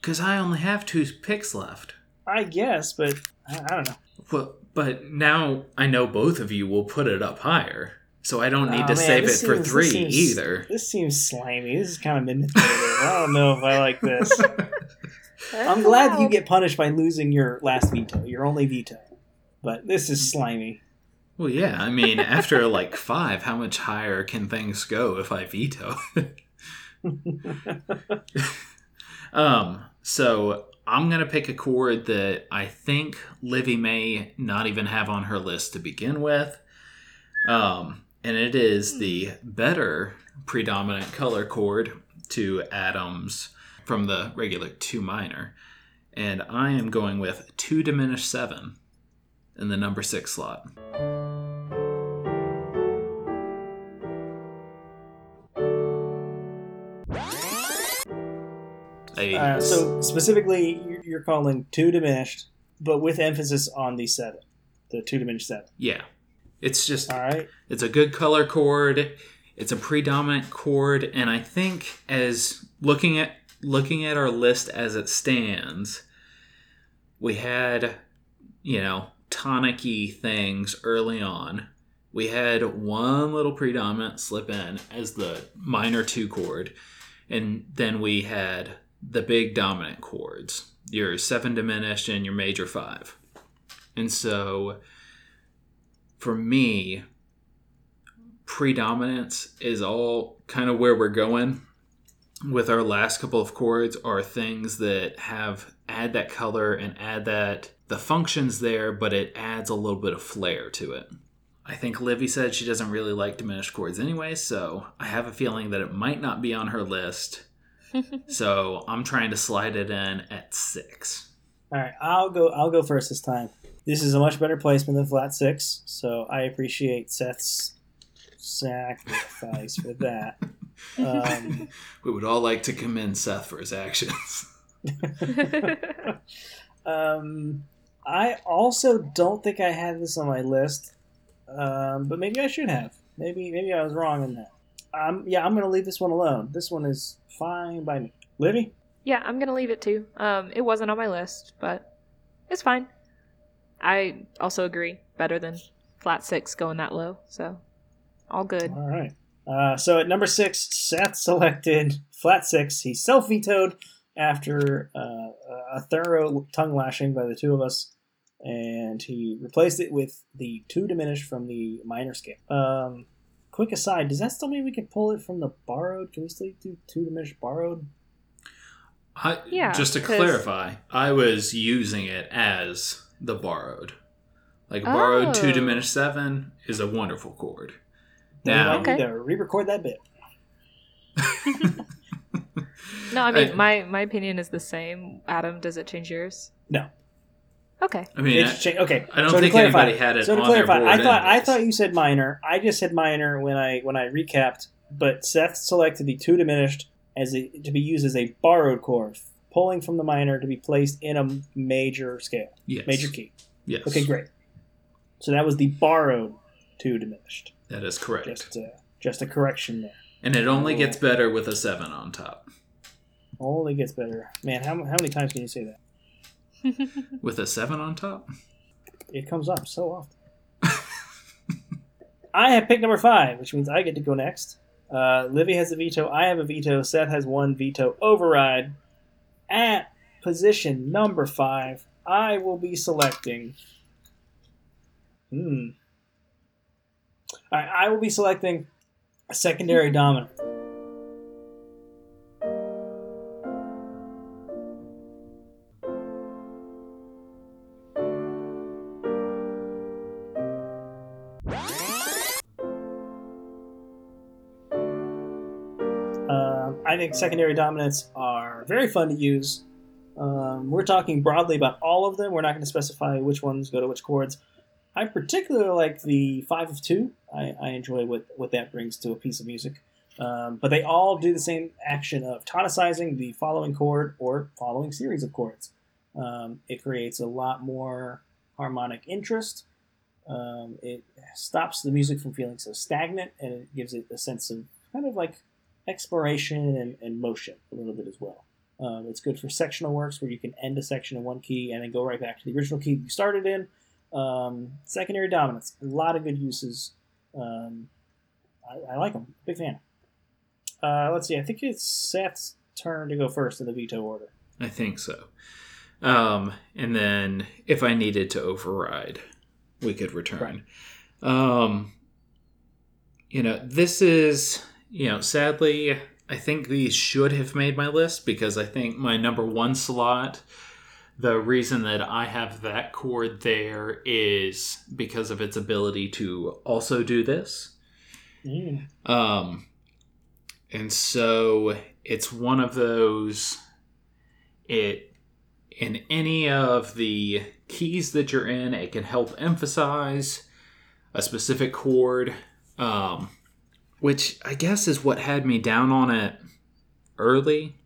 because I only have two picks left. I guess, but I, I don't know. Well, but now I know both of you will put it up higher, so I don't need Oh, to man, save it this for seems- this three seems- either. This seems slimy. This is kind of manipulative. I don't know if I like this. I'm glad you get punished by losing your last veto, your only veto. But this is slimy. Well, yeah, I mean, after like five, how much higher can things go if I veto? um, so I'm gonna pick a chord that I think Livy may not even have on her list to begin with. Um, and it is the better predominant color chord to Adams from the regular two minor. And I am going with two diminished seven in the number six slot. Uh, so specifically, you're- calling two diminished, but with emphasis on the seven, the two diminished seven. yeah, it's just All right. It's a good color chord. It's a predominant chord, and I think as looking at looking at our list as it stands, we had, you know, tonic-y things early on. We had one little predominant slip in as the minor two chord, and then we had the big dominant chords, your seven diminished and your major five. And so for me, predominants is all kind of where we're going with our last couple of chords are things that have add that color and add that the functions there but it adds a little bit of flair to it. I think livy said she doesn't really like diminished chords anyway so i have a feeling that it might not be on her list so i'm trying to slide it in at six All right. I'll go. I'll go first this time. This is a much better placement than flat six, so I appreciate Seth's sacrifice for that. Um, we would all like to commend seth for his actions um, I also don't think I had this on my list, um, but maybe I should have. Maybe maybe I was wrong in that. Um, yeah, I'm gonna leave this one alone. This one is fine by me. Livy, Yeah, I'm gonna leave it too. Um, it wasn't on my list, but it's fine. I also agree. Better than flat six going that low, so all good. all right. Uh, so at number six, Seth selected flat six. He self vetoed after uh, a thorough tongue lashing by the two of us, and he replaced it with the two diminished from the minor scale. Um, quick aside: Does that still mean we can pull it from the borrowed? Can we still do two diminished borrowed? I, Yeah, just to 'cause- clarify, I was using it as the borrowed. Like borrowed oh. two diminished seven is a wonderful chord. Now, we might Okay. need to re-record that bit. No, I mean I- my my opinion is the same. Adam, does it change yours? No. Okay. I mean, It's cha- okay. I don't so to think clarify, anybody had it So to on their clarify, I board thought I thought you said minor. I just said minor when I when I recapped. But Seth selected the two diminished as a, to be used as a borrowed chord, pulling from the minor to be placed in a major scale, yes. major key. Yes. Okay, great. So that was the borrowed two diminished. That is correct. Just uh, just a correction there. And it only gets better with a seven on top. Only gets better. Man, how, how many times can you say that? With a seven on top? It comes up so often. I have pick number five, which means I get to go next. Uh, Livy has a veto. I have a veto. Seth has one veto. Override. At position number five, I will be selecting. Hmm. All right, I will be selecting a secondary dominant. Secondary dominants are very fun to use. Um, we're talking broadly about all of them. We're not going to specify which ones go to which chords. I particularly like the five of two. I, I enjoy what, what that brings to a piece of music. Um, but they all do the same action of tonicizing the following chord or following series of chords. Um, it creates a lot more harmonic interest. Um, it stops the music from feeling so stagnant, and it gives it a sense of kind of like exploration and, and motion a little bit as well. Um, it's good for sectional works where you can end a section in one key and then go right back to the original key you started in. Um, secondary dominants, a lot of good uses. Um, I, I like them. Big fan. Uh, let's see. I think it's Seth's turn to go first in the veto order. I think so. Um, and then if I needed to override, we could return. Um, you know, this is, you know, sadly, I think these should have made my list because I think my number one slot, the reason that I have that chord there is because of its ability to also do this. Mm. Um, and so it's one of those. It in any of the keys that you're in, it can help emphasize a specific chord, um, which I guess is what had me down on it early,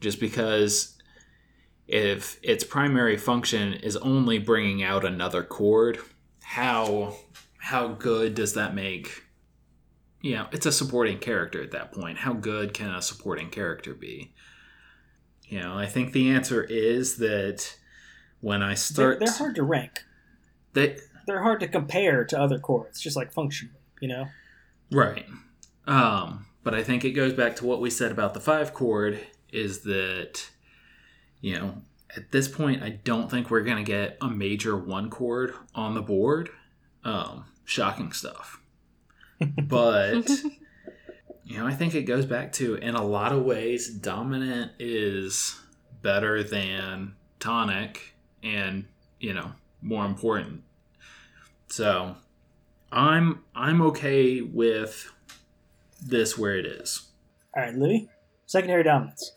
just because if its primary function is only bringing out another chord, how how good does that make you know, it's a supporting character at that point. How good can a supporting character be? You know, I think the answer is that when I They're, start, they're hard to rank. they They're hard to compare to other chords, just like function. you know? Right. Um, but I think it goes back to what we said about the five chord is that, you know, at this point, I don't think we're gonna get a major one chord on the board. Um, shocking stuff. but you know i think it goes back to in a lot of ways dominant is better than tonic and you know more important so i'm i'm okay with this where it is All right, Livy. Secondary dominants.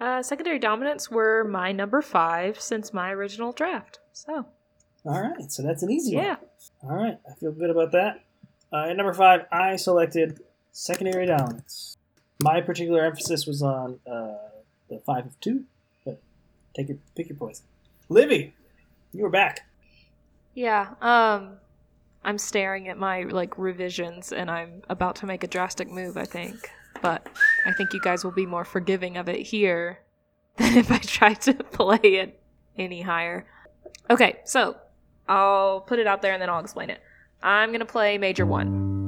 Uh, secondary dominants were my number five since my original draft. So, All right, so that's an easy one. yeah. one. All right, I feel good about that. Uh, at number five, I selected secondary dominants. My particular emphasis was on uh, the five of two, but take your pick your poison. Livy, you are back. Yeah. Um, I'm staring at my like revisions and I'm about to make a drastic move, I think. But I think you guys will be more forgiving of it here than if I try to play it any higher. Okay, so I'll put it out there and then I'll explain it. I'm going to play major 1.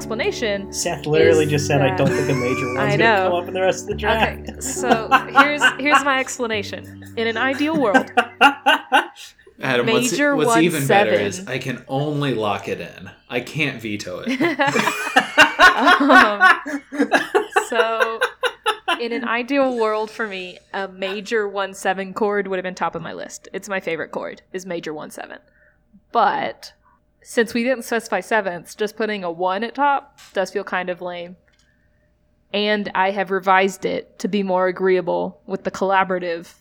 Explanation Seth literally just said, "I don't think a major one's I going to come up in the rest of the draft." Okay, so here's here's my explanation. In an ideal world, adam what's, Major what's one even better seven. is i can only lock it in i can't veto it um, so in an ideal world for me, a major one seven chord would have been top of my list. It's my favorite chord is major one seven, but since we didn't specify sevenths, just putting a one at top does feel kind of lame. and I have revised it to be more agreeable with the collaborative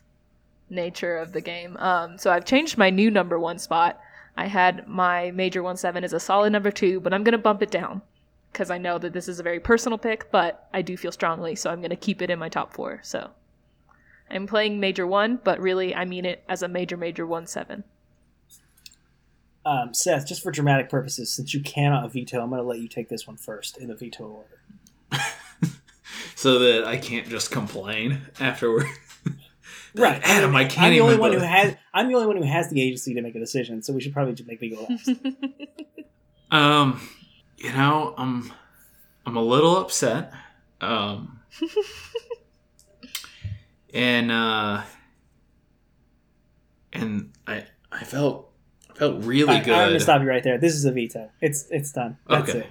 nature of the game. Um, so I've changed my new number one spot. I had my major one seven as a solid number two, but I'm gonna bump it down because I know that this is a very personal pick, but I do feel strongly, so I'm gonna keep it in my top four. So I'm playing major one, but really I mean it as a major major one seven. Um, Seth, just for dramatic purposes, since you cannot veto, I'm going to let you take this one first in the veto order. so that I can't just complain afterward. Right, Adam, I can't I'm the even. only one who has. I'm the only one who has the agency to make a decision, so we should probably just make me go last. Um, you know, I'm I'm a little upset. Um, and uh, and I I felt I felt really I, good. I'm gonna stop you right there. This is a veto. It's it's done. That's Okay. it.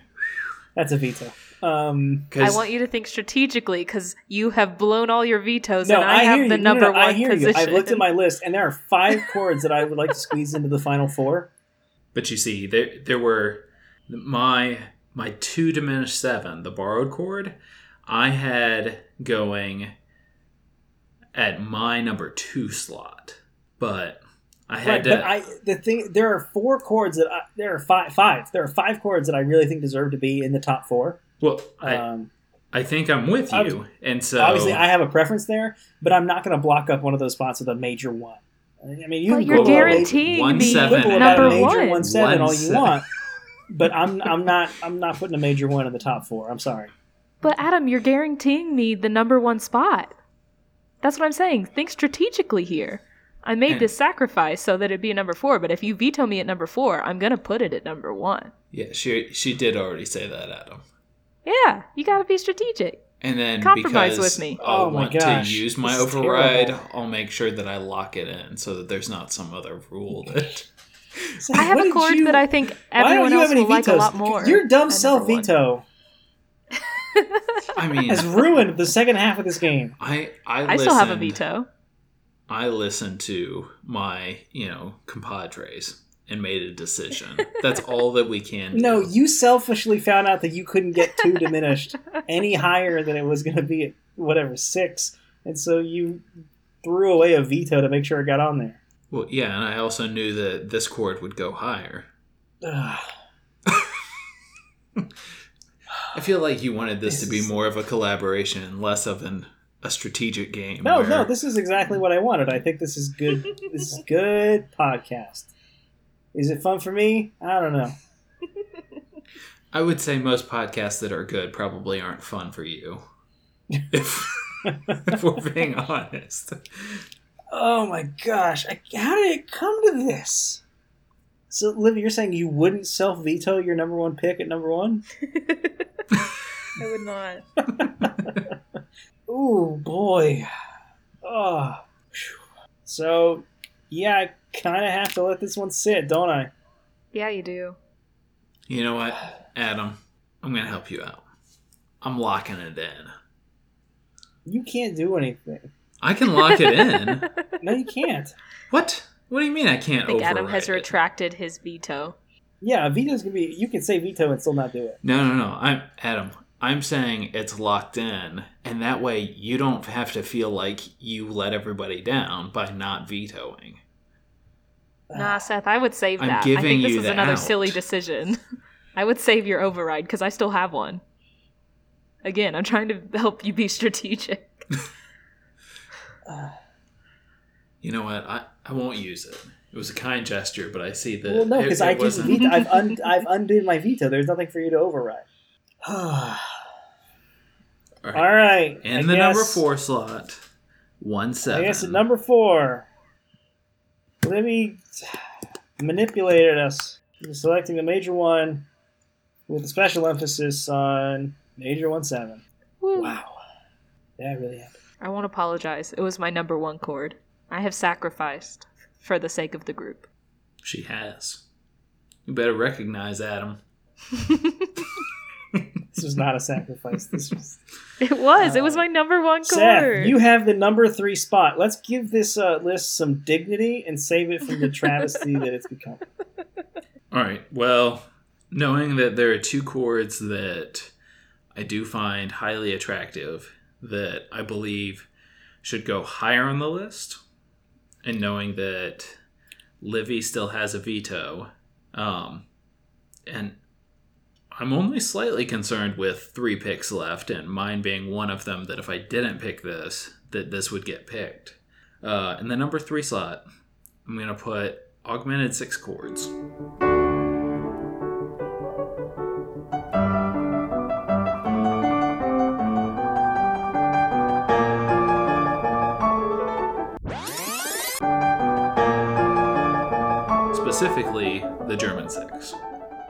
That's a veto. Um, I 'Cause- want you to think strategically because you have blown all your vetoes, no, and I, I, have the you. No, number no, no, one I hear position. you. I've looked at my list, and there are five chords that I would like to squeeze into the final four. But you see, there there were my my two diminished seven, the borrowed chord, I had going at my number two slot, but I had Right, to. but I the thing there are four chords that I, there are five five there are five chords that I really think deserve to be in the top four. well, I Um, I think I'm with you, and so obviously, I have a preference there, but I'm not going to block up one of those spots with a major one. I mean, you but can you're guaranteeing One me seven quibble a number major one. one seven One all you seven. want, but I'm I'm not I'm not putting a major one in the top four. I'm sorry. But Adam, you're guaranteeing me the number one spot. That's what I'm saying. Think strategically here. I made And- this sacrifice so that it'd be a number four, but if you veto me at number four, I'm gonna put it at number one. yeah, she she did already say that, Adam. Yeah, you gotta be strategic. And then Compromise because with me. I Oh my want gosh, to use my this override. I'll make sure that I lock it in so that there's not some other rule that. So I have a did chord you- that I think everyone you else have any will like a lot more. Your dumb self veto I mean, has ruined the second half of this game. I I, I still have a veto. I listened to my you know compadres and made a decision. That's all that we can. do. No, you selfishly found out that you couldn't get two diminished any higher than it was going to be at whatever six, and so you threw away a veto to make sure it got on there. Well, yeah, and I also knew that this chord would go higher. I feel like you wanted this, This to be is- more of a collaboration and less of an a strategic game. No, where- no, this is exactly what I wanted. I think this is good. This is good podcast. Is it fun for me? I don't know. I would say most podcasts that are good probably aren't fun for you. If, if we're being honest. Oh my gosh! I, how did it come to this? So, Livy, you're saying you wouldn't self veto your number one pick at number one? I would not. Ooh boy. Oh. So, yeah, I kind of have to let this one sit, don't I? Yeah, you do. You know what, Adam? I'm gonna help you out. I'm locking it in. You can't do anything. I can lock it in. No, you can't. What? What do you mean I can't I think Adam has it? retracted his veto. Yeah, a veto's gonna be. You can say veto and still not do it. No, no, no. I'm Adam. I'm saying it's locked in, and that way you don't have to feel like you let everybody down by not vetoing. Nah, Seth, I would save I'm that. I think this you is the another out. silly decision. I would save your override because I still have one. Again, I'm trying to help you be strategic. You know what? I, I won't use it. It was a kind gesture, but I see that. Well, no, because I just wasn't- veto. I've un, I've undid my veto. There's nothing for you to override. All All right. right. In I the number four slot, one seven. I guess at number four, Livy manipulated us into selecting the major one with a special emphasis on major one seven. Woo. Wow, that really happened. I won't apologize. It was my number one chord. I have sacrificed for the sake of the group. She has. You better recognize Adam. This was not a sacrifice. This was It was. it was my number one chord. Seth. You have the number three spot. Let's give this uh, list some dignity and save it from the travesty that it's become. All right. Well, knowing that there are two chords that I do find highly attractive that I believe should go higher on the list. And knowing that Livy still has a veto, um, and I'm only slightly concerned with three picks left, and mine being one of them. That if I didn't pick this, that this would get picked. Uh, in the number three slot, I'm gonna put augmented six chords. Specifically, the German six.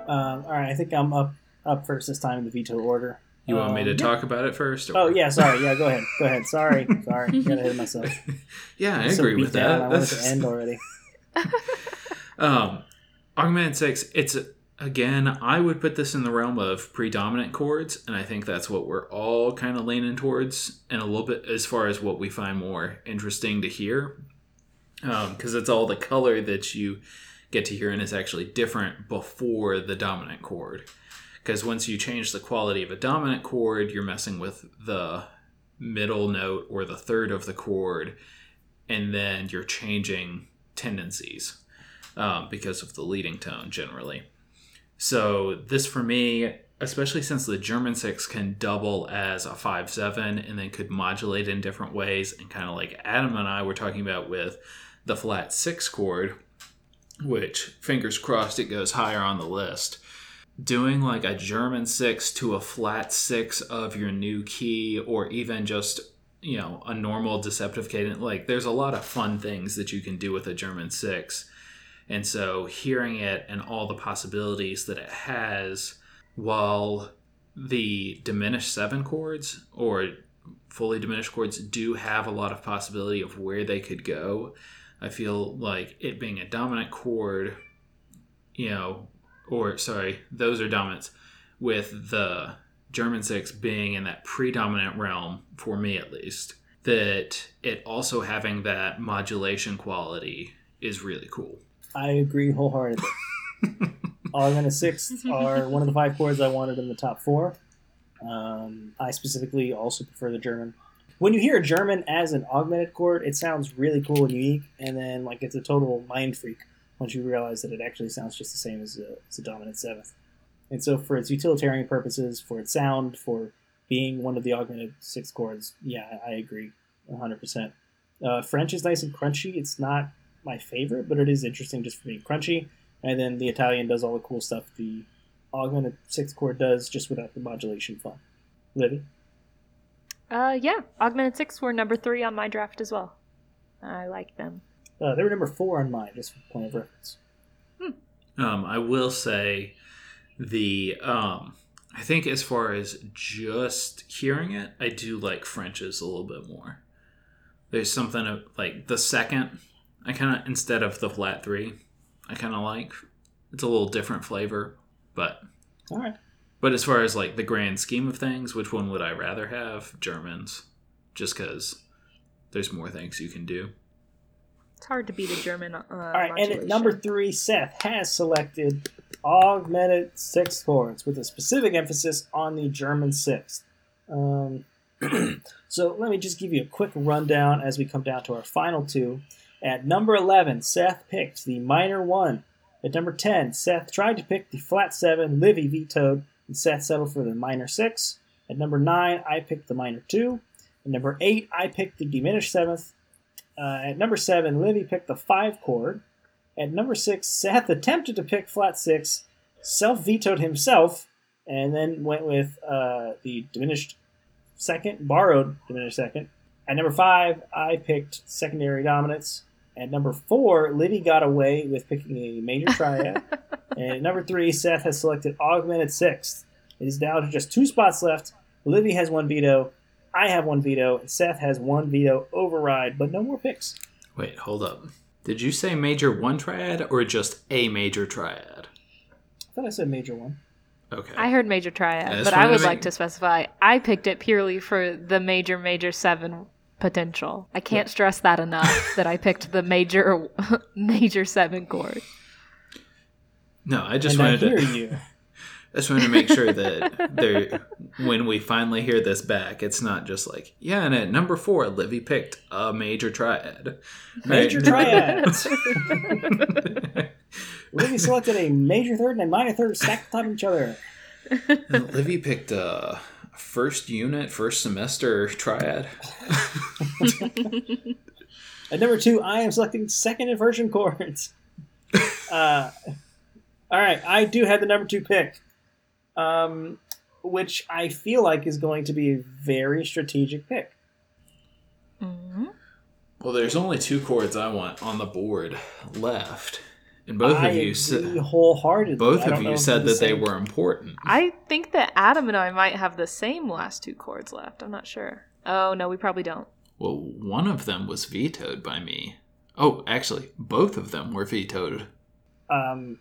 Um, all right, I think I'm up up first this time in the veto order. You want me to Um, talk about it first? or- Oh yeah, sorry. Yeah, go ahead. Go ahead. Sorry, sorry. Got ahead of myself. yeah, I I'm agree with that. I That's- to end already. Um, augmented six. It's again. I would put this in the realm of predominant chords, and I think that's what we're all kind of leaning towards, and a little bit as far as what we find more interesting to hear, because it's all the color that you get to and it's actually different before the dominant chord. Because once you change the quality of a dominant chord, you're messing with the middle note or the third of the chord, and then you're changing tendencies um, because of the leading tone generally. So this for me, especially since the German six can double as a five seven and then could modulate in different ways, and kind of like Adam and I were talking about with the flat six chord, which fingers crossed it goes higher on the list. Doing like a German six to a flat six of your new key, or even just you know a normal deceptive cadence, like there's a lot of fun things that you can do with a German six and so hearing it and all the possibilities that it has, while the diminished seven chords or fully diminished chords do have a lot of possibility of where they could go, I feel like it being a dominant chord, you know, or sorry, those are dominants, with the German six being in that predominant realm, for me at least, that it also having that modulation quality is really cool. I agree wholeheartedly. Augmented six are one of the five chords I wanted in the top four. Um, I specifically also prefer the German. When you hear German as an augmented chord, it sounds really cool and unique, and then like it's a total mind freak once you realize that it actually sounds just the same as a, as a dominant seventh. And so, for its utilitarian purposes, for its sound, for being one of the augmented six chords, yeah, I agree, 100%. Uh, French is nice and crunchy. It's not my favorite, but it is interesting just for being crunchy. And then the Italian does all the cool stuff the augmented six chord does, just without the modulation fun. Livy? Uh, yeah, augmented six were number three on my draft as well. I like them. Uh, they were number four on mine, just for point of reference. Um, I will say the um, I think as far as just hearing it, I do like French's a little bit more. There's something of, like the second, I kind of instead of the flat three, I kind of like. It's a little different flavor, but All right. But as far as like the grand scheme of things, which one would I rather have? Germans, just because there's more things you can do. It's hard to beat a German. Uh, All right, and at number three, Seth has selected augmented sixth chords with a specific emphasis on the German sixth. Um, so let me just give you a quick rundown as we come down to our final two. At number 11, Seth picked the minor one. At number 10, Seth tried to pick the flat seven, Livy vetoed, and Seth settled for the minor six. At number 9, I picked the minor two. At number 8, I picked the diminished seventh. Uh, at number seven, Livy picked the five chord. At number six, Seth attempted to pick flat six, self vetoed himself, and then went with uh, the diminished second, borrowed diminished second. At number five, I picked secondary dominants. At number four, Livy got away with picking a major triad. and at number three, Seth has selected augmented sixth. It is down to just two spots left. Livy has one veto. I have one veto, and Seth has one veto override, but no more picks. Wait, hold up. Did you say major one triad or just a major triad? I thought I said major one. Okay. I heard major triad, Yeah, but I would to like to specify I picked it purely for the major major seven potential. I can't stress that enough that I picked the major major seven chord. no, I just and I wanted hear to. you. I just want to make sure that there, when we finally hear this back, it's not just like, yeah, and at number four, Livy picked a major triad. Major Right. triads. Livy selected a major third and a minor third stacked on top of each other. Livy picked a first unit, first semester triad. At number two, I am selecting second inversion chords. uh, all right, I do have the number two pick, um, which I feel like is going to be a very strategic pick. Mhm. Well, there's only two chords I want on the board left, and both I of you said wholeheartedly. both of you said that the they were important. I think that Adam and I might have the same last two chords left. I'm not sure. Oh no, we probably don't. Well, one of them was vetoed by me. Oh, actually, both of them were vetoed. Um,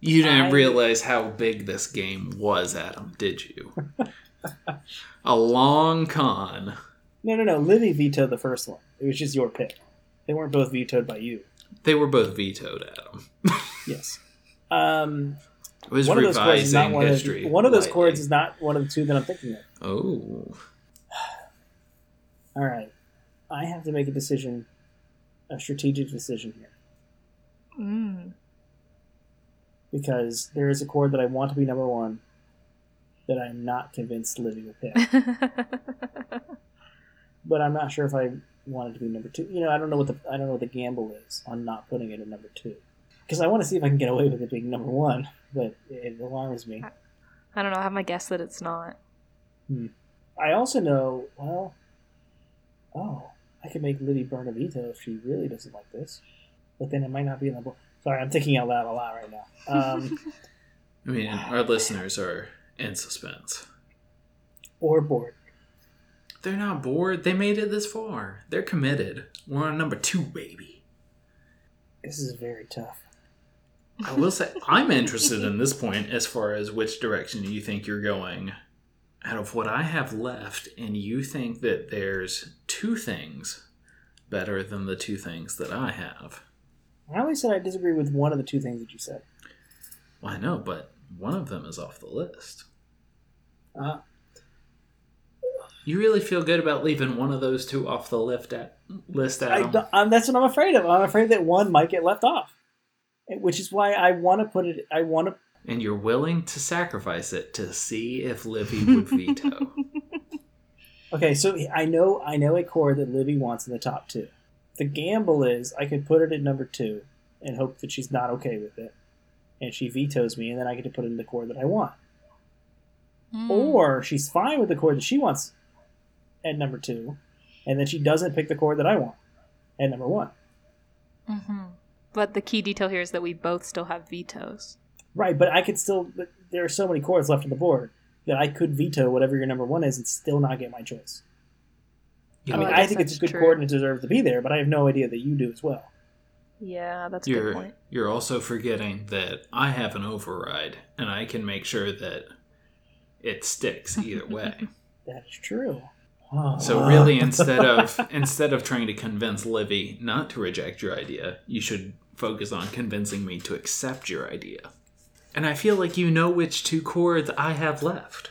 You didn't I- realize how big this game was, Adam, did you? a long con. no, no, no. Livy vetoed the first one. It was just your pick. They weren't both vetoed by you. They were both vetoed, Adam. Yes. Um, It was one of those chords is not revising one of history. one of those lightly. chords is not one of the two that I'm thinking of. Oh. All right, I have to make a decision, a strategic decision here, Mm. because there is a chord that I want to be number one, that I'm not convinced Livy will pick. but I'm not sure if I want it to be number two. You know, I don't know what the I don't know what the gamble is on not putting it at number two, because I want to see if I can get away with it being number one. But it alarms me. I don't know. I have my guess that it's not. I also know, well, oh, I could make Livy burn a veto if she really doesn't like this. But then it might not be in the. Sorry, I'm thinking out loud a lot right now. Um, I mean, our listeners are in suspense. or bored. They're not bored. They made it this far. They're committed. We're on number two, baby. This is very tough. I will say, I'm interested in this point as far as which direction you think you're going out of what I have left, and you think that there's two things better than the two things that I have. I always said I disagree with one of the two things that you said. Well, I know, but one of them is off the list. Uh, You really feel good about leaving one of those two off the lift at, list, I, Adam? don't- um, that's what I'm afraid of. I'm afraid that one might get left off, which is why I want to put it. I want to. and you're willing to sacrifice it to see if Livy would veto. Okay, so I know I know a chord that Livy wants in the top two. The gamble is I could put it at number two and hope that she's not okay with it, and she vetoes me, and then I get to put it in the chord that I want. Mm. Or she's fine with the chord that she wants at number two, and then she doesn't pick the chord that I want at number one. Mhm. But the key detail here is that we both still have vetoes. Right, but I could still. There are so many chords left on the board that I could veto whatever your number one is and still not get my choice. You I mean, Oh, I I, think it's a good true. chord and it deserves to be there, but I have no idea that you do as well. Yeah, that's a good You're point. you're also forgetting that I have an override, and I can make sure that it sticks either way. That is true. Oh. so really, instead of instead of trying to convince Livy not to reject your idea, you should focus on convincing me to accept your idea. And I feel like you know which two chords I have left.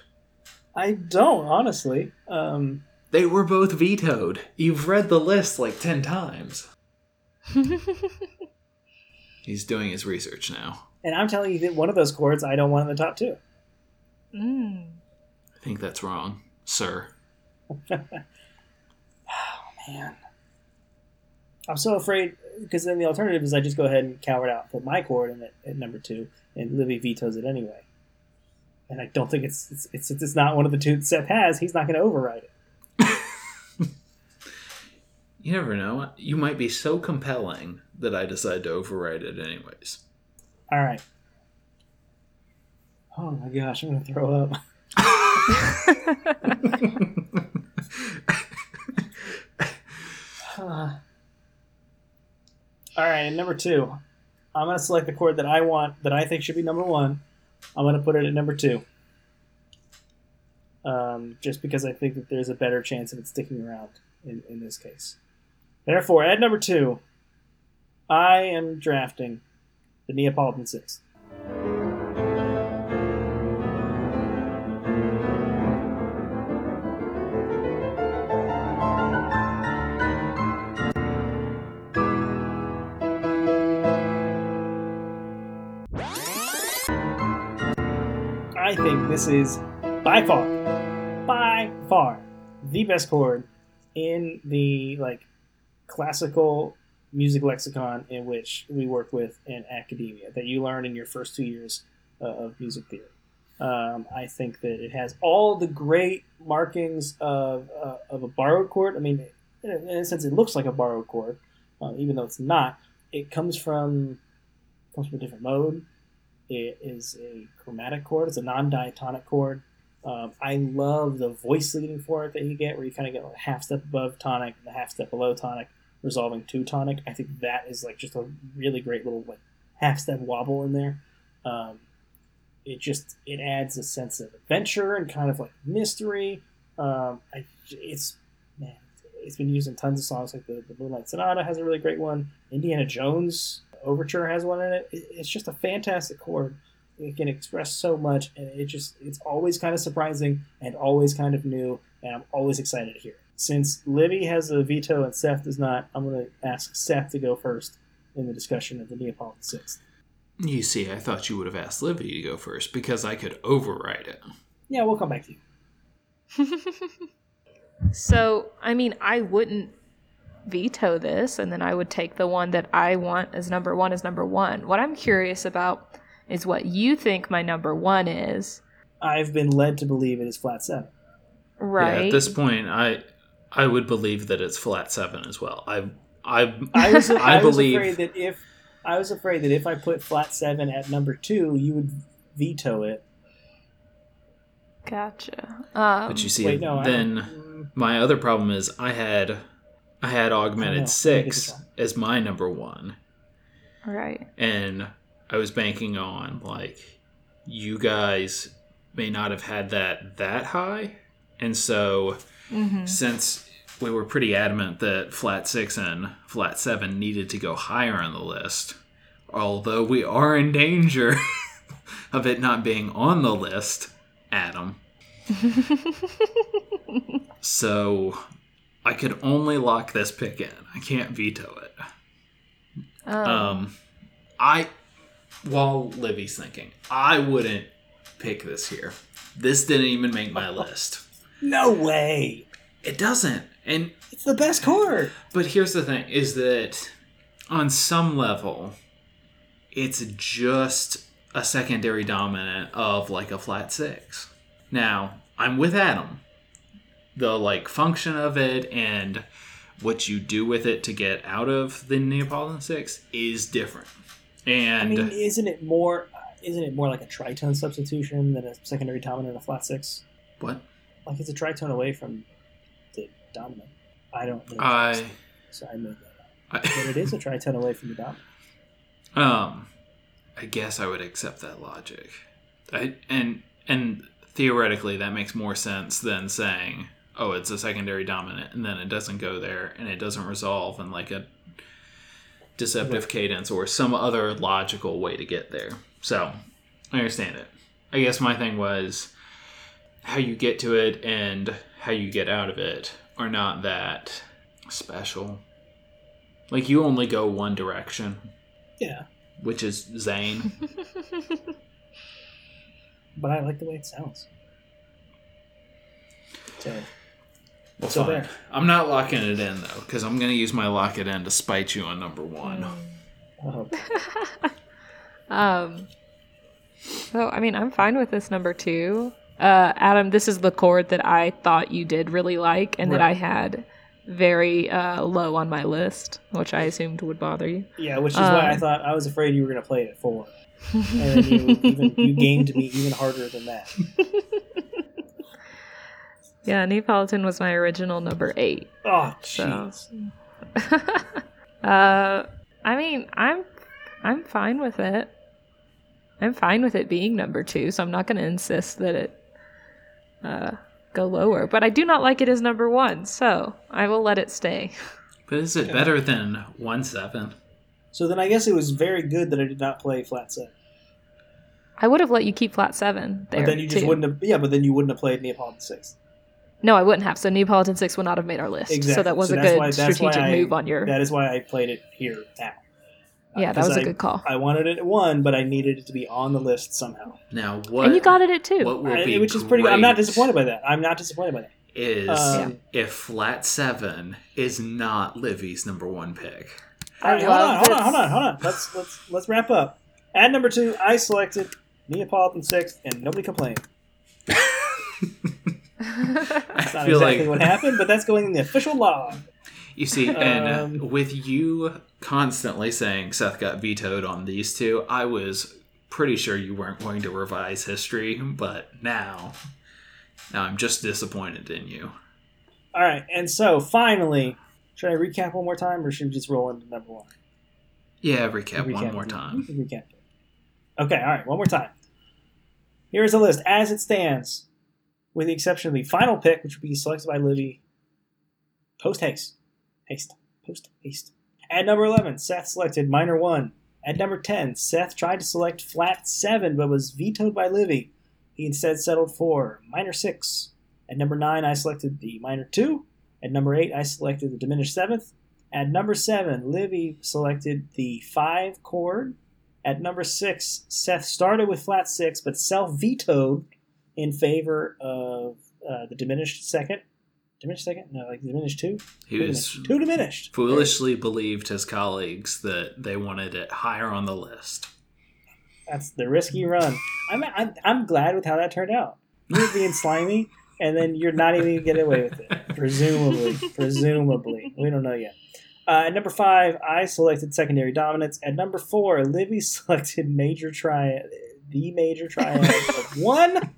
I don't honestly. Um, They were both vetoed. You've read the list like ten times. He's doing his research now. and I'm telling you that one of those chords I don't want in the top two. Mm. I think that's wrong, sir. Oh man, I'm so afraid because then the alternative is I just go ahead and cower it out, put my chord in at, at number two, and Livy vetoes it anyway. And I don't think it's it's it's, it's not one of the two that Seth has. He's not going to override it. You never know. You might be so compelling that I decide to override it anyways. All right. Oh my gosh, I'm going to throw up. Uh, all right, number two, I'm to select the chord that I want, that I think should be number one. I'm to put it at number two. Um, just because I think that there's a better chance of it sticking around in, in this case. Therefore, at number two, I am drafting the Neapolitan Six. This is by far, by far, the best chord in the like classical music lexicon in which we work with in academia that you learn in your first two years uh, of music theory. Um, I think that it has all the great markings of, uh, of a borrowed chord. I mean, in a, sense, it looks like a borrowed chord, uh, even though it's not. It comes from comes from a different mode. It is a chromatic chord. It's a non-diatonic chord. Um, I love the voice leading for it that you get, where you kind of get like a half step above tonic and a half step below tonic, resolving to tonic. I think that is like just a really great little like half step wobble in there. Um, it just it adds a sense of adventure and kind of like mystery. Um, I, it's man, it's been used in tons of songs. Like the, the Moonlight Sonata has a really great one. Indiana Jones Overture has one in it. it it's just a fantastic chord. It can express so much, and it just it's always kind of surprising and always kind of new, and I'm always excited to hear it. Since Livy has a veto and Seth does not, I'm going to ask Seth to go first in the discussion of the Neapolitan Sixth. You see, I thought you would have asked Livy to go first because I could override it. Yeah, we'll come back to you. so, I mean, I wouldn't veto this, and then I would take the one that I want as number one as number one. What I'm curious about is what you think my number one is. I've been led to believe it is flat seven. Right. Yeah, at this point, I I would believe that it's flat seven as well. I I I was, I, I was believe afraid that if I was afraid that if I put flat seven at number two, you would veto it. Gotcha. Um, but you see, Wait, no, then my other problem is I had I had I augmented know. six as my number one, right. and I was banking on like you guys may not have had that that high, and so hmm since we were pretty adamant that flat six and flat seven needed to go higher on the list, although we are in danger of it not being on the list, Adam. So I could only lock this pick in. I can't veto it. um, Um, I, while Livy's thinking, I wouldn't pick this here. This didn't even make my list. No way! It doesn't. And It's the best chord. But here's the thing is that on some level, it's just a secondary dominant of like a flat six. Now, I'm with Adam. The like function of it and what you do with it to get out of the Neapolitan six is different. I And mean, isn't it more? Isn't it more like a tritone substitution than a secondary dominant and a flat six? what? Like it's a tritone away from the dominant. I don't. I, so I made that up. I But it is a tritone away from the dominant. Um, I guess I would accept that logic. I, and and theoretically, that makes more sense than saying, "Oh, it's a secondary dominant," and then it doesn't go there, and it doesn't resolve in like a deceptive cadence or some other logical way to get there. So, I understand it. I guess my thing was how you get to it and how you get out of it are not that special. Like you only go one direction Yeah, which is Zane. but I like the way it sounds. So, Well, So fine. there. I'm not locking it in though, because I'm gonna use my lock it in to spite you on number one. oh, Um. So I mean, I'm fine with this number two. Uh, Adam, this is the chord that I thought you did really like, and that I had very uh, low on my list, which I assumed would bother you. yeah, which is why I Um, thought I was afraid you were going to play it at four, and then you even you gamed me even harder than that. yeah, Neapolitan was my original number eight. Oh, So- jeez. uh, I mean, I'm I'm fine with it. I'm fine with it being number two, so I'm not going to insist that it uh, go lower. But I do not like it as number one, so I will let it stay. But is it better than one seven? So then I guess it was very good that I did not play flat seven. I would have let you keep flat seven there. But then you just too. wouldn't have. Yeah, but then you wouldn't have played Neapolitan six. No, I wouldn't have. So Neapolitan six would not have made our list. Exactly. So that was So a good why- strategic I- move on your. That is why I played it here now. Yeah, that was a I- good call. I wanted it at one, but I needed it to be on the list somehow. Now what? and you got it at two. What will I- be which is pretty. I'm not disappointed by that. I'm not disappointed by that. Is Um, if flat seven is not Livy's number one pick. All right, hold on, hold on, hold on, hold on. Let's let's let's wrap up. At number two, I selected Neapolitan Six, and nobody complained. I That's not feel exactly like what happened, but that's going in the official log. you see, and Um, with you constantly saying Seth got vetoed on these two, I was pretty sure you weren't going to revise history, but now, now I'm just disappointed in you. All right, and so finally, should I recap one more time, or should we just roll into number one? Yeah, recap, one Recap. more time. Recap. Okay, all right, one more time. Here is the list as it stands, with the exception of the final pick, which will be selected by Livy. Post haste, haste, post haste. At number eleven, Seth selected minor one. At number ten, Seth tried to select flat seven, but was vetoed by Livy. He instead settled for minor six. At number nine, I selected the minor two. At number eight, I selected the diminished seventh. At number seven, Livy selected the five chord. At number six, Seth started with flat six, but self vetoed in favor of uh, the diminished second. Diminished second? No, like diminished two. He Two was diminished. Two diminished. foolishly believed his colleagues that they wanted it higher on the list. That's the risky run. I'm, I'm, I'm glad with how that turned out. You're being slimy, and then you're not even gonna get away with it. Presumably. Presumably. We don't know yet. Uh, at number five, I selected secondary dominants. At number four, Livy selected major triad, the major triad of one.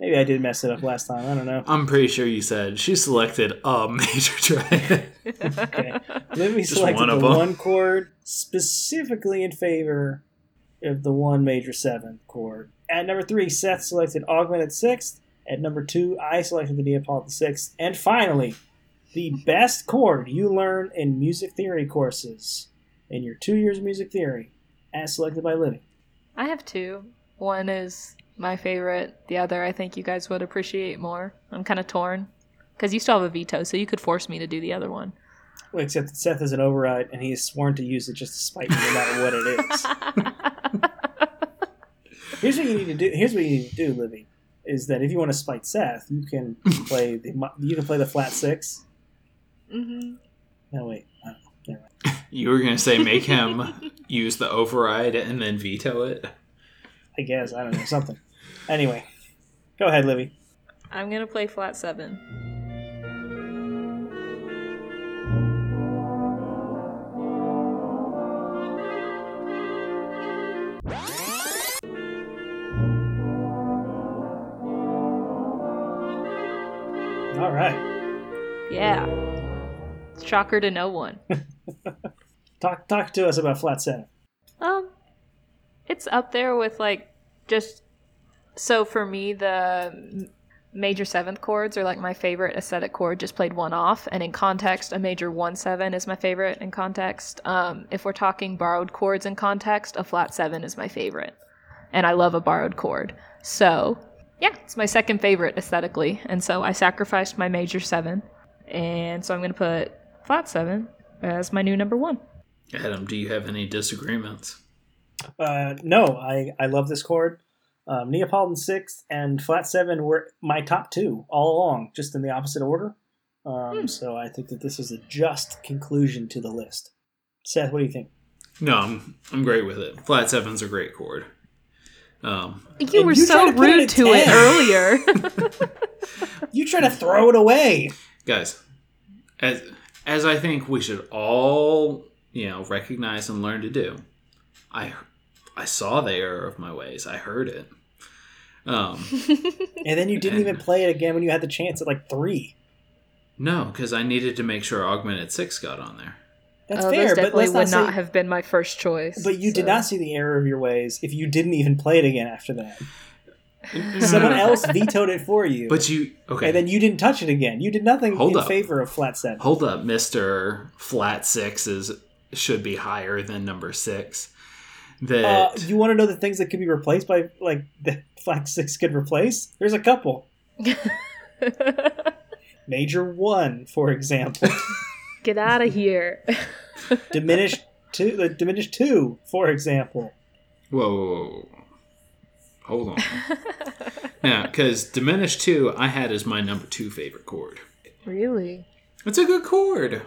Maybe I did mess it up last time. I don't know. I'm pretty sure you said she selected a major triad. Okay. Livy Just selected one the of 'em. one chord specifically in favor of the one major seventh chord. At number three, Seth selected augmented sixth. At number two, I selected the Neapolitan sixth. And finally, the best chord you learn in music theory courses in your two years of music theory, as selected by Livy. I have two. One is my favorite. The other, I think you guys would appreciate more. I'm kind of torn because you still have a veto, so you could force me to do the other one. Well, except that Seth is an override, and he has sworn to use it just to spite me, no matter what it is. Here's what you need to do. Here's what you need to do, Livy, is that if you want to spite Seth, you can play the you can play the flat six. hmm No wait, never mind. You were gonna say make him use the override and then veto it. I guess I don't know something. Anyway, go ahead, Livy. I'm gonna play flat seven. All right, Yeah. Shocker to no one. talk talk to us about flat seven. Um, it's up there with like just so for me the major seventh chords are like my favorite aesthetic chord. Just played one off, and in context, a major one seven is my favorite in context. Um, if we're talking borrowed chords in context, a flat seven is my favorite, and I love a borrowed chord. So yeah, it's my second favorite aesthetically, and so I sacrificed my major seven, and so I'm gonna put flat seven as my new number one. Adam, do you have any disagreements? Uh, no, I I love this chord. Um, Neapolitan sixth and flat seven were my top two all along, just in the opposite order. Um, Hmm. So I think that this is a just conclusion to the list. Seth, what do you think? No, I'm I'm great with it. Flat seven's a great chord. Um, You were you so to rude at to it earlier. You try to throw it away. guys, as as I think we should all you know recognize and learn to do. I I saw the error of my ways. I heard it. Um, And then you didn't even play it again when you had the chance at like three. no, because I needed to make sure augmented six got on there. That's oh, fair, but definitely let's would not, not say, have been my first choice. But you did not see the error of your ways if you didn't even play it again after that. Someone else vetoed it for you. But you okay? and then you didn't touch it again. You did nothing Hold in up. favor of flat seven. Hold up, Mister Flat Six is should be higher than number six. That Uh, you want to know the things that could be replaced by like the flat six could replace? There's a couple. Major one, for example, Get out of here. diminished two, the diminished two, for example. Whoa, whoa, whoa, whoa. hold on. yeah, because diminished two, I had as my number two favorite chord. really? It's a good chord.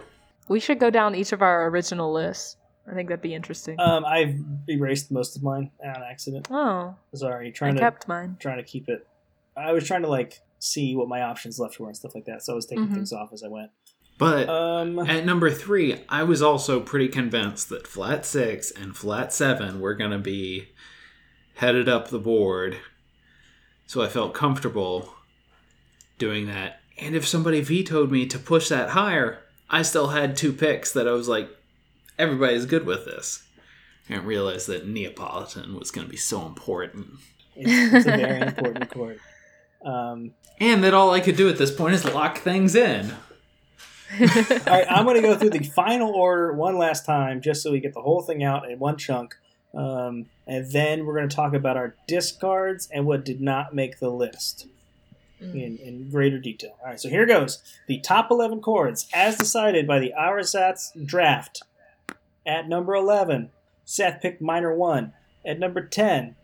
We should go down each of our original lists. I think that'd be interesting. Um, I've erased most of mine on accident. oh, Sorry, I trying to kept mine. trying to keep it. I was trying to like see what my options left were and stuff like that, so I was taking Mhm. things off as I went. But Um, at number three, I was also pretty convinced that flat six and flat seven were going to be headed up the board. So I felt comfortable doing that. And if somebody vetoed me to push that higher, I still had two picks that I was like, everybody's good with this. I didn't realize that Neapolitan was going to be so important. it's, it's a very important chord. Um, And that all I could do at this point is lock things in. all right, I'm going to go through the final order one last time, just so we get the whole thing out in one chunk, um, and then we're going to talk about our discards and what did not make the list. in, in greater detail. All right, so here goes. The top 11 chords, as decided by the Auersatz draft. At number 11, Seth picked minor 1. At number 10,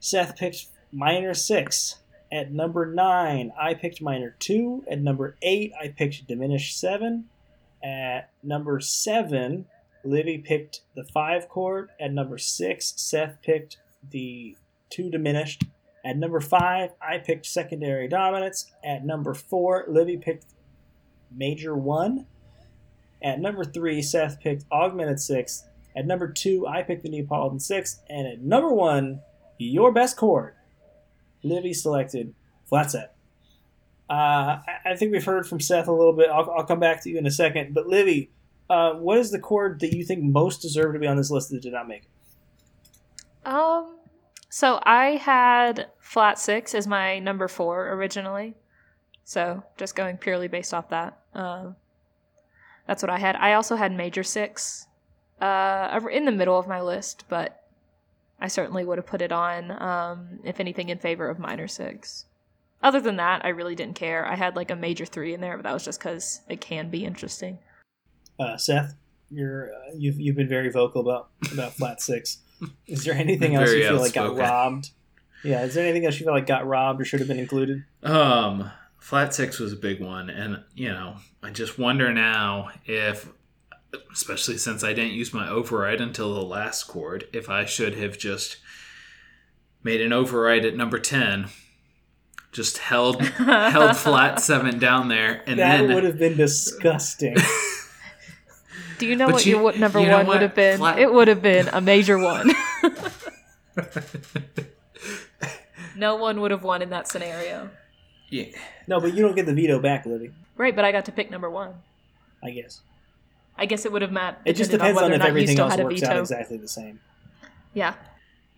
Seth picked minor 6. At number 9, I picked minor 2. At number 8, I picked diminished 7. At number 7, Livy picked the 5 chord. At number 6, Seth picked the 2 diminished. At number five, I picked secondary dominants. At number four, Livy picked major one. At number three, Seth picked augmented six. At number two, I picked the Neapolitan six. And at number one, your best chord, Livy selected flat set. Uh, I- I think we've heard from Seth a little bit. I'll, I'll come back to you in a second. But Livy, uh, what is the chord that you think most deserved to be on this list that did not make it? Um, so I had flat six as my number four originally. So just going purely based off that. Um, that's what I had. I also had major six uh, in the middle of my list, but I certainly would have put it on, um, if anything, in favor of minor six. Other than that, I really didn't care. I had like a major three in there, but that was just because it can be interesting. Uh, Seth, you're uh, you've you've been very vocal about about flat six. Is there anything else you feel like got robbed? Yeah, is there anything else you feel like got robbed or should have been included? Um, flat six was a big one, and you know, I just wonder now if, especially since I didn't use my override until the last chord, if I should have just made an override at number ten, just held held flat seven down there, and that then would have been disgusting. Do you know But what you- your number you know one what? would have been? Flat- It would have been a major one. no one would have won in that scenario. Yeah, no, but you don't get the veto back, Livy. Right, but I got to pick number one. I guess I guess it would have mattered. it just depends on, whether or if everything else had a works out exactly the same. Yeah.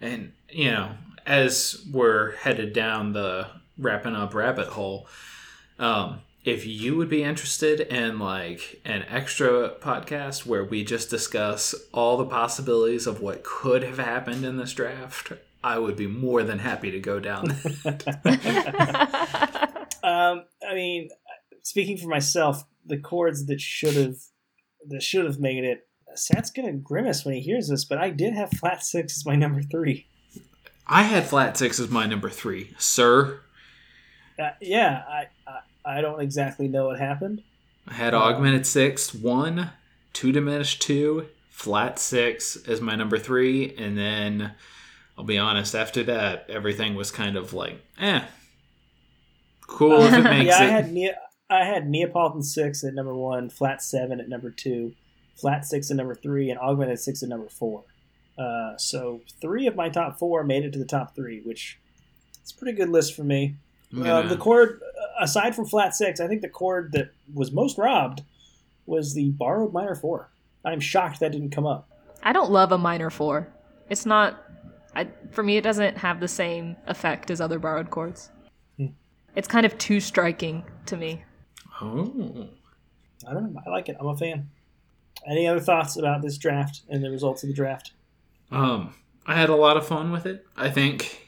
and you know, as we're headed down the wrapping up rabbit hole, um, if you would be interested in like an extra podcast where we just discuss all the possibilities of what could have happened in this draft, I would be more than happy to go down. Um, I mean, speaking for myself, the chords that should have that should have made it. Seth's gonna grimace when he hears this, but I did have flat six as my number three. I had flat six as my number three, sir. Uh, yeah, I, I I don't exactly know what happened. I had augmented six, one, two diminished two, flat six as my number three, and then I'll be honest, after that, everything was kind of like, eh. Cool if it makes yeah, I had ne- I had Neapolitan six at number one, flat seven at number two, flat six at number three, and augmented six at number four. Uh, so three of my top four made it to the top three, which it's a pretty good list for me. I'm Uh, the chord, aside from flat six, I think the chord that was most robbed was the borrowed minor four. I'm shocked that didn't come up. I don't love a minor four. It's not. I, for me, it doesn't have the same effect as other borrowed chords. It's kind of too striking to me. oh. I don't know. I like it. I'm a fan. Any other thoughts about this draft and the results of the draft? Um, I had a lot of fun with it. I think,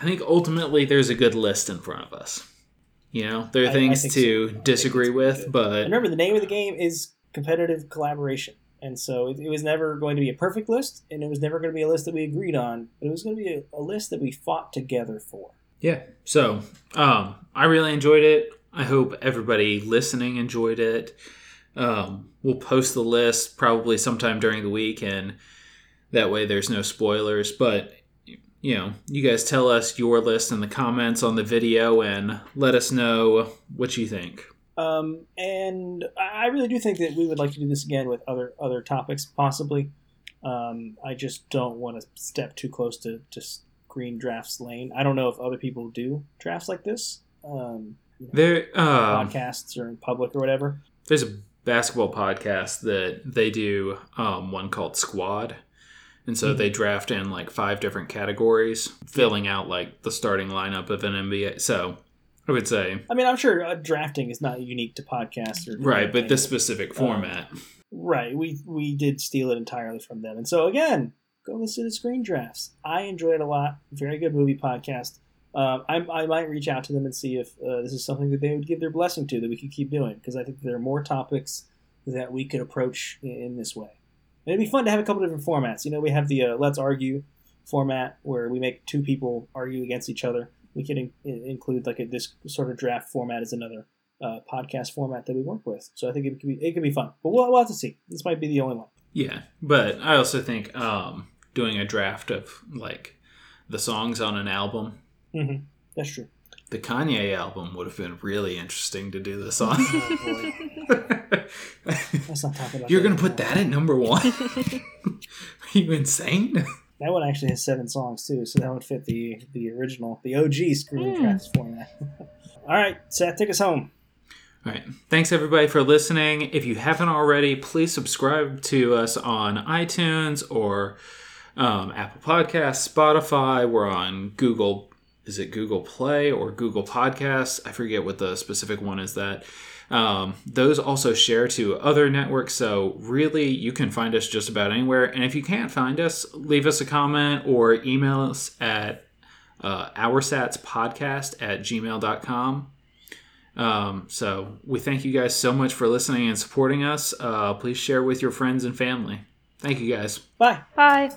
I think ultimately there's a good list in front of us. You know, there are I- I things to so. Disagree with, good. but And remember, the name of the game is competitive collaboration, And so it, it was never going to be a perfect list, and it was never going to be a list that we agreed on, but it was going to be a, a list that we fought together for. Yeah. So um, I really enjoyed it. I hope everybody listening enjoyed it. Um, we'll post the list probably sometime during the week, and that way there's no spoilers. But you know, you guys tell us your list in the comments on the video and let us know what you think. Um, and I really do think that we would like to do this again with other other topics, possibly. Um, I just don't want to step too close to just Screen Drafts lane. I don't know if other people do drafts like this, um, you know, There, uh, podcasts or in public or whatever. there's a basketball podcast that they do um, one called Squad. And so they draft in like five different categories, filling out like the starting lineup of an NBA. So I would say, I mean, I'm sure uh, drafting is not unique to podcasts or right, but this this specific format. right. We we did steal it entirely from them, and so again, go listen to the Screen Drafts. I enjoy it a lot. Very good movie podcast. Um, I, I might reach out to them and see if uh, this is something that they would give their blessing to that we could keep doing because I think there are more topics that we could approach in, in this way. And it'd be fun to have a couple different formats. You know, we have the uh, Let's Argue format where we make two people argue against each other. We could in- include like a, this sort of draft format as another uh, podcast format that we work with. So I think it could be it could be fun. But we'll, we'll have to see. This might be the only one. Yeah, but I also think um, doing a draft of like the songs on an album. hmm That's true. The Kanye album would have been really interesting to do this on. Oh boy, let's not talk about. You're gonna put that at number one? Are you insane? That one actually has seven songs too, so that would fit the the original, the OG Screen Hmm. Drafts format. All right, Seth, take us home. All right. Thanks everybody for listening. If you haven't already, please subscribe to us on iTunes or um, Apple Podcasts, Spotify. We're on Google. Is it Google Play or Google Podcasts? I forget what the specific one is. That um, those also share to other networks. So really, you can find us just about anywhere. And if you can't find us, leave us a comment or email us at uh, oursatspodcast at gmail.com. Um, so we thank you guys so much for listening and supporting us. Uh, please share with your friends and family. Thank you guys. Bye. Bye.